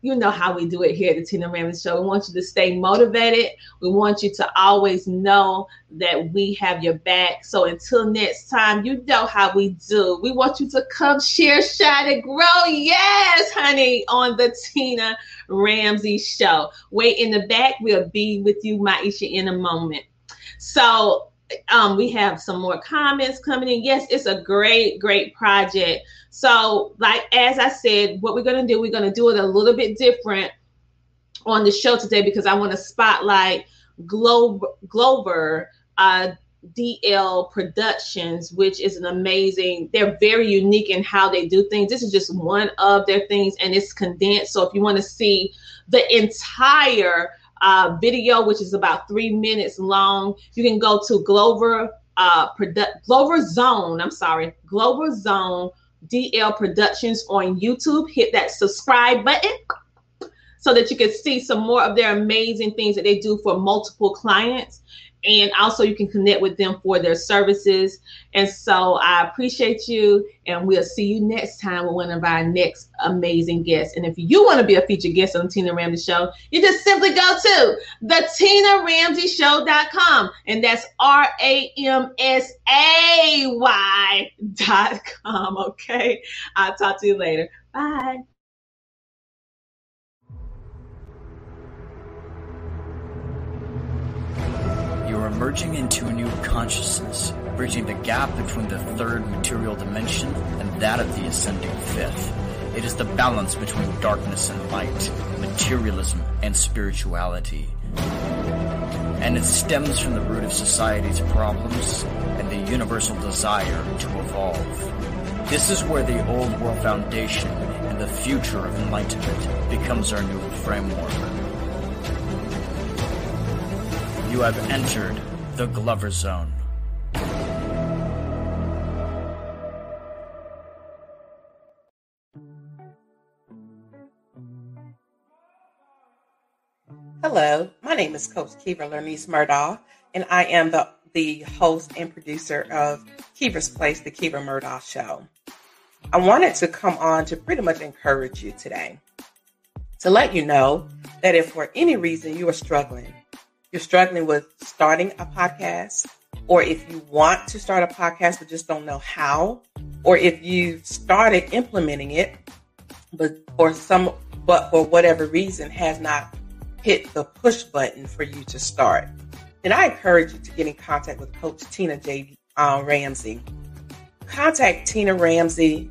you know how we do it here at the Tina Ramsay Show. We want you to stay motivated. We want you to always know that we have your back. So until next time, you know how we do. We want you to come share, shine, and grow. Yes, honey, on the Tina Ramsay Show. Wait in the back. We'll be with you, Maisha, in a moment. So um, we have some more comments coming in. Yes, it's a great, great project. So, like as I said, what we're gonna do, we're gonna do it a little bit different on the show today because I want to spotlight Glover, Glover uh, DL Productions, which is an amazing. They're very unique in how they do things. This is just one of their things, and it's condensed. So if you want to see the entire uh, video, which is about three minutes long. You can go to Glover uh, Produ- Glover Zone. I'm sorry, Glover Zone DL Productions on YouTube. Hit that subscribe button so that you can see some more of their amazing things that they do for multiple clients and also you can connect with them for their services. And so I appreciate you, and we'll see you next time with one of our next amazing guests. And if you want to be a featured guest on the Tina Ramsay Show, you just simply go to the Tina Ramsay Show.com, and that's R A M S A Y dot com. Okay, I'll talk to you later. Bye. You're into a new consciousness, bridging the gap between the third material dimension and that of the ascending fifth. It is the balance between darkness and light, materialism and spirituality. And it stems from the root of society's problems and the universal desire to evolve. This is where the old world foundation and the future of enlightenment becomes our new framework. You have entered the Glover Zone. Hello, my name is Coach Kiva Lermise Murdaugh, and I am the the host and producer of Kiva's Place, the Kiva Murdaugh Show. I wanted to come on to pretty much encourage you today to let you know that if for any reason you are struggling, you're struggling with starting a podcast, or if you want to start a podcast but just don't know how, or if you've started implementing it, but for some but for whatever reason has not hit the push button for you to start, then I encourage you to get in contact with Coach Tina J. Uh, Ramsay. Contact Tina Ramsay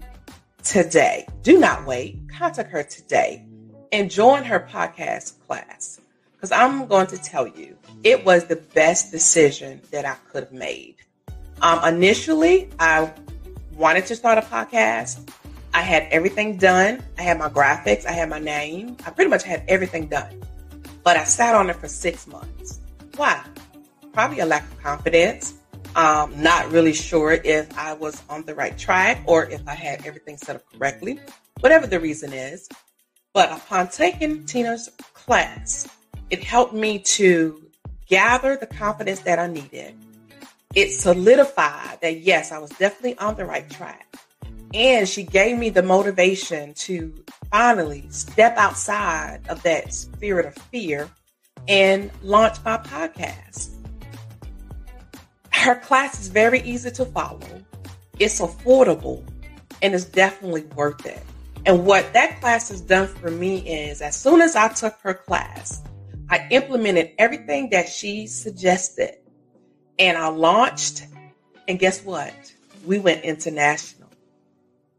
today. Do not wait. Contact her today and join her podcast class. Because I'm going to tell you, it was the best decision that I could have made. Um, initially, I wanted to start a podcast. I had everything done. I had my graphics, I had my name. I pretty much had everything done. But I sat on it for six months. Why? Probably a lack of confidence. Um, not really sure if I was on the right track or if I had everything set up correctly. Whatever the reason is, but upon taking Tina's class, it helped me to gather the confidence that I needed. It solidified that yes, I was definitely on the right track. And she gave me the motivation to finally step outside of that spirit of fear and launch my podcast. Her class is very easy to follow, it's affordable, and it's definitely worth it. And what that class has done for me is as soon as I took her class, I implemented everything that she suggested and I launched. And guess what? We went international.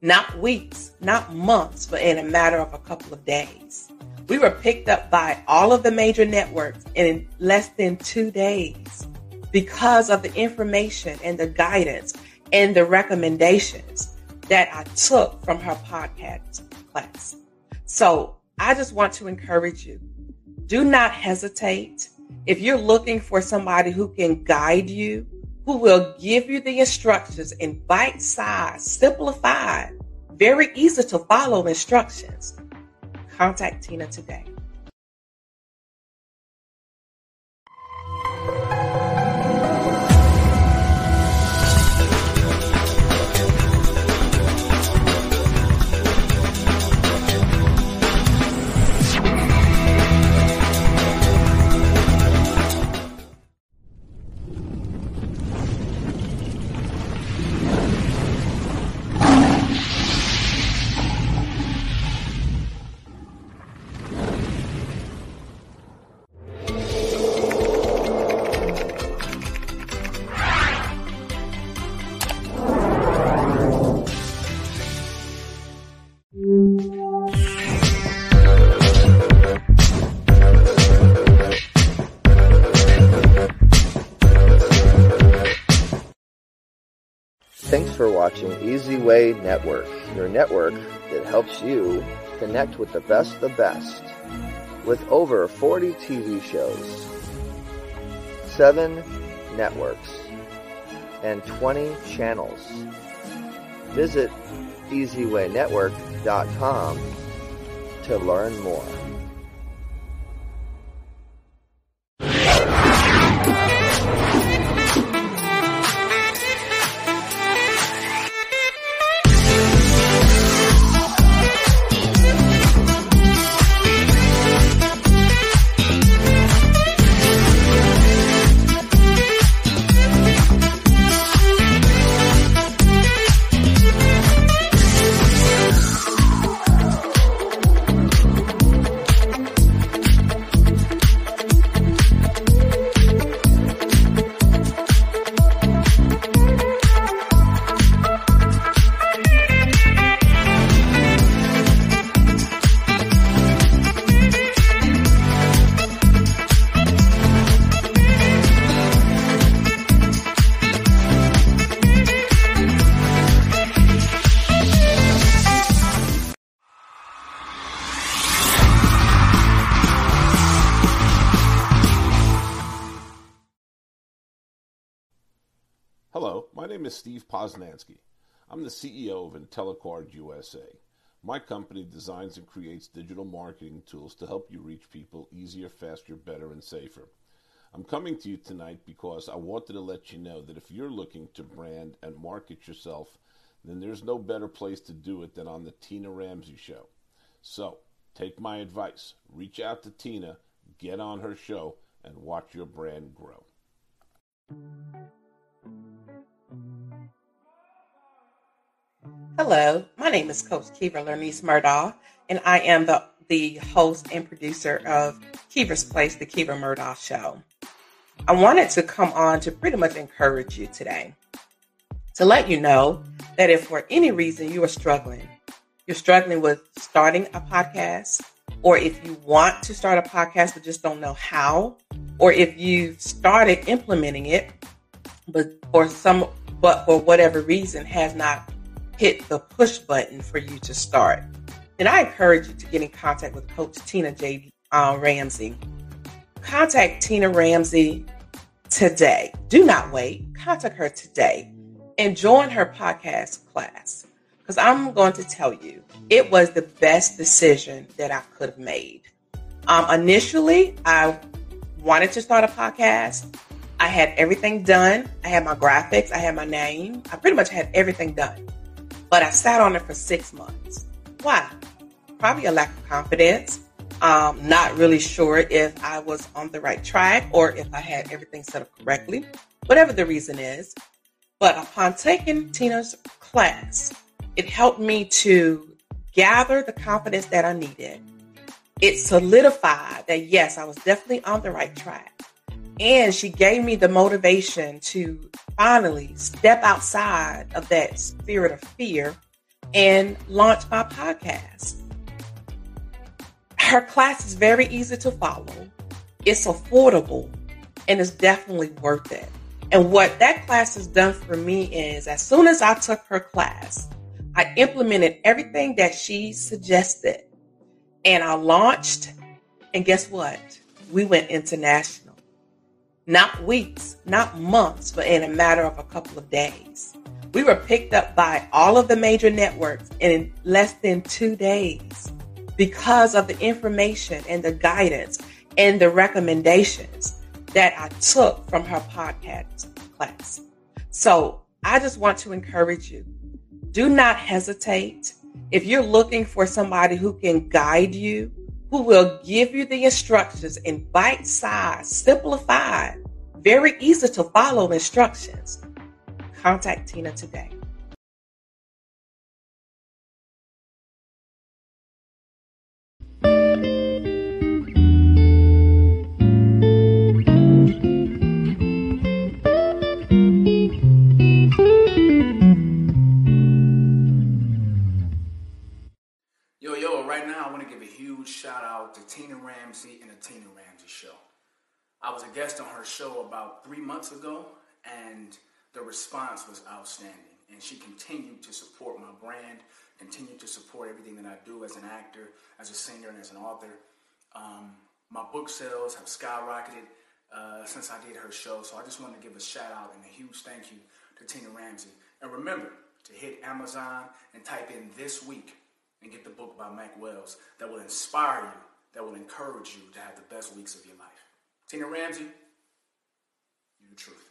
Not weeks, not months, but in a matter of a couple of days. We were picked up by all of the major networks in less than two days because of the information and the guidance and the recommendations that I took from her podcast class. So I just want to encourage you do not hesitate. If you're looking for somebody who can guide you, who will give you the instructions in bite size, simplified, very easy to follow instructions, contact Tina today. Way Network, your network that helps you connect with the best the best. With over 40 TV shows, 7 networks, and 20 channels. Visit EasyWayNetwork.com to learn more. Is Steve Poznansky. I'm the CEO of IntelliCard USA. My company designs and creates digital marketing tools to help you reach people easier, faster, better, and safer. I'm coming to you tonight because I wanted to let you know that if you're looking to brand and market yourself, then there's no better place to do it than on the Tina Ramsay Show. So take my advice, reach out to Tina, get on her show, and watch your brand grow. Hello, my name is Coach Kiva Lernice Murdaugh, and I am the, the host and producer of Kiva's Place, the Kiva Murdaugh Show. I wanted to come on to pretty much encourage you today to let you know that if for any reason you are struggling, you're struggling with starting a podcast, or if you want to start a podcast but just don't know how, or if you've started implementing it, but for some but for whatever reason has not hit the push button for you to start, then I encourage you to get in contact with Coach Tina J. Uh, Ramsay. Contact Tina Ramsay today. Do not wait. Contact her today and join her podcast class. Because I'm going to tell you, it was the best decision that I could have made. Um, initially, I wanted to start a podcast. I had everything done. I had my graphics, I had my name. I pretty much had everything done. But I sat on it for six months. Why? Probably a lack of confidence. Um, not really sure if I was on the right track or if I had everything set up correctly, whatever the reason is. But upon taking Tina's class, it helped me to gather the confidence that I needed. It solidified that yes, I was definitely on the right track. And she gave me the motivation to finally step outside of that spirit of fear and launch my podcast. Her class is very easy to follow, it's affordable, and it's definitely worth it. And what that class has done for me is as soon as I took her class, I implemented everything that she suggested and I launched. And guess what? We went international not weeks, not months, but in a matter of a couple of days. We were picked up by all of the major networks in less than two days because of the information and the guidance and the recommendations that I took from her podcast class. So I just want to encourage you do not hesitate. If you're looking for somebody who can guide you, who will give you the instructions in bite size, simplified, very easy to follow instructions. Contact Tina today. Ramsay and the Tina Ramsay Show. I was a guest on her show about three months ago, and the response was outstanding. And she continued to support my brand, continued to support everything that I do as an actor, as a singer, and as an author. Um, my book sales have skyrocketed uh, since I did her show, so I just want to give a shout out and a huge thank you to Tina Ramsay. And remember to hit Amazon and type in this week and get the book by Mac Wells that will inspire you, that will encourage you to have the best weeks of your life. Tina Ramsay, you're the truth.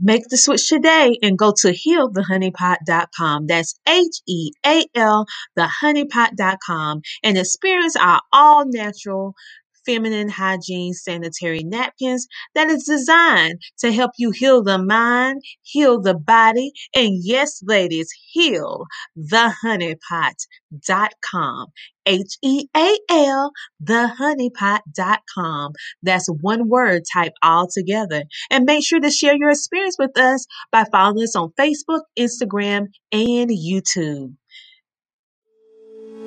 Make the switch today and go to healthehoneypot.com. That's H E A L, thehoneypot.com, and experience our all natural feminine hygiene sanitary napkins that is designed to help you heal the mind, heal the body, and yes, ladies, heal the honeypot.com. H E A L, thehoneypot.com. That's one word type all together. And make sure to share your experience with us by following us on Facebook, Instagram, and YouTube.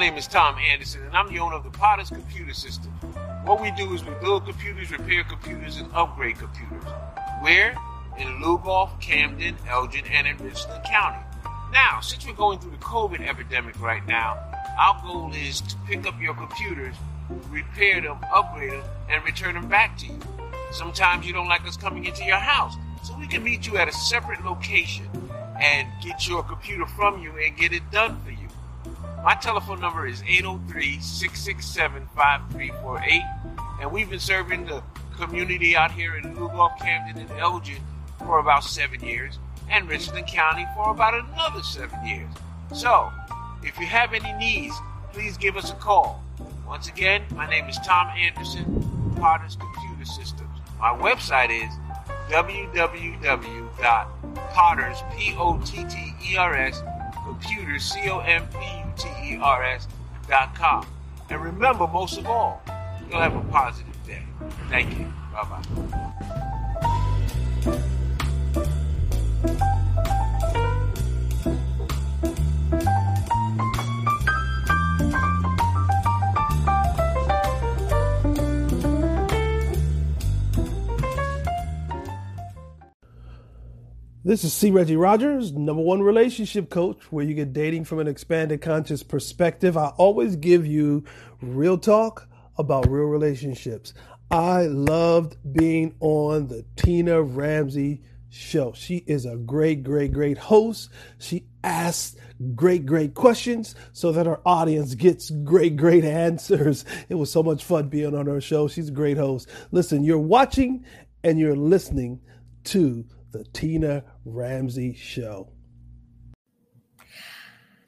Name is Tom Anderson, and I'm the owner of the Potter's Computer System. What we do is we build computers, repair computers, and upgrade computers. Where? In Lugoff, Camden, Elgin, and in Richland County. Now, since we're going through the COVID epidemic right now, our goal is to pick up your computers, repair them, upgrade them, and return them back to you. Sometimes you don't like us coming into your house, so we can meet you at a separate location and get your computer from you and get it done for you. My telephone number is 803 667 5348, and we've been serving the community out here in Lugoff, Camden, and Elgin for about seven years, and Richland County for about another seven years. So, if you have any needs, please give us a call. Once again, my name is Tom Anderson, Potter's Computer Systems. My website is www.potters, P-O-T-T-E-R-S, computers, dot com. And remember, most of all, you'll have a positive day. Thank you. Bye-bye. This is C. Reggie Rogers, number one relationship coach, where you get dating from an expanded conscious perspective. I always give you real talk about real relationships. I loved being on the Tina Ramsay show. She is a great, great, great host. She asks great, great questions so that our audience gets great, great answers. It was so much fun being on her show. She's a great host. Listen, you're watching and you're listening to the Tina Ramsay Show.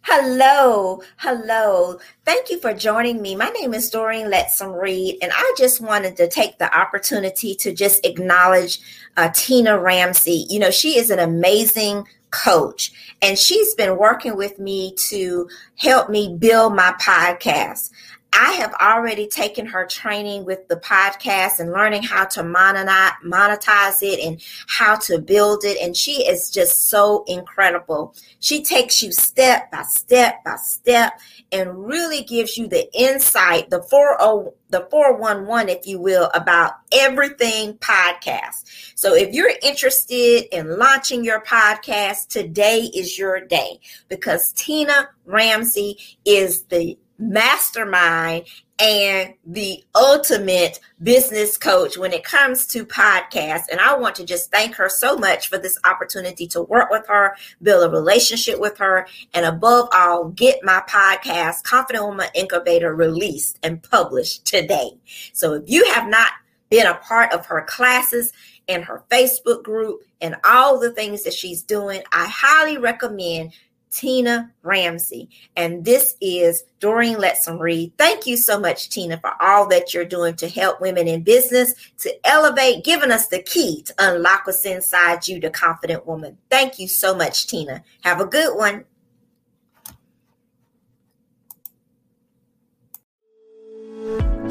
Hello, hello. Thank you for joining me. My name is Doreen Letson Reed, and I just wanted to take the opportunity to just acknowledge uh, Tina Ramsay. You know, she is an amazing coach, and she's been working with me to help me build my podcast. I have already taken her training with the podcast and learning how to monetize it and how to build it. And she is just so incredible. She takes you step by step by step and really gives you the insight, the 40, the 411, if you will, about everything podcast. So if you're interested in launching your podcast, today is your day because Tina Ramsay is the mastermind and the ultimate business coach when it comes to podcasts. And I want to just thank her so much for this opportunity to work with her, build a relationship with her, and above all, get my podcast, Confident Woman Incubator, released and published today. So if you have not been a part of her classes, and her Facebook group and all the things that she's doing, I highly recommend Tina Ramsay. And this is Doreen Letson Reed. Thank you so much, Tina, for all that you're doing to help women in business, to elevate, giving us the key to unlock what's inside you, the confident woman. Thank you so much, Tina. Have a good one.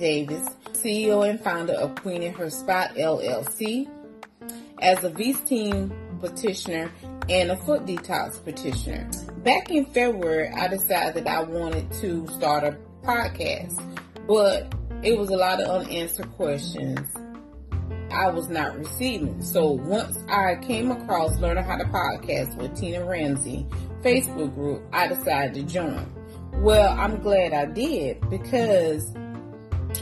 Davis, CEO and founder of Queen in Her Spot LLC. As a V-Steam petitioner and a foot detox petitioner. Back in February, I decided that I wanted to start a podcast, but it was a lot of unanswered questions I was not receiving. So once I came across Learning How to Podcast with Tina Ramsay Facebook group, I decided to join. Well, I'm glad I did because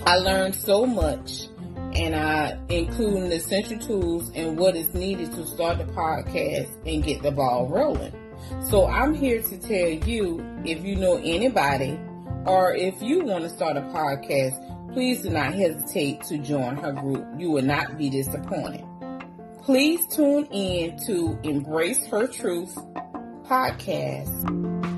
I learned so much and I including the essential tools and what is needed to start the podcast and get the ball rolling. So I'm here to tell you if you know anybody or if you want to start a podcast, please do not hesitate to join her group. You will not be disappointed. Please tune in to Embrace Her Truth podcast.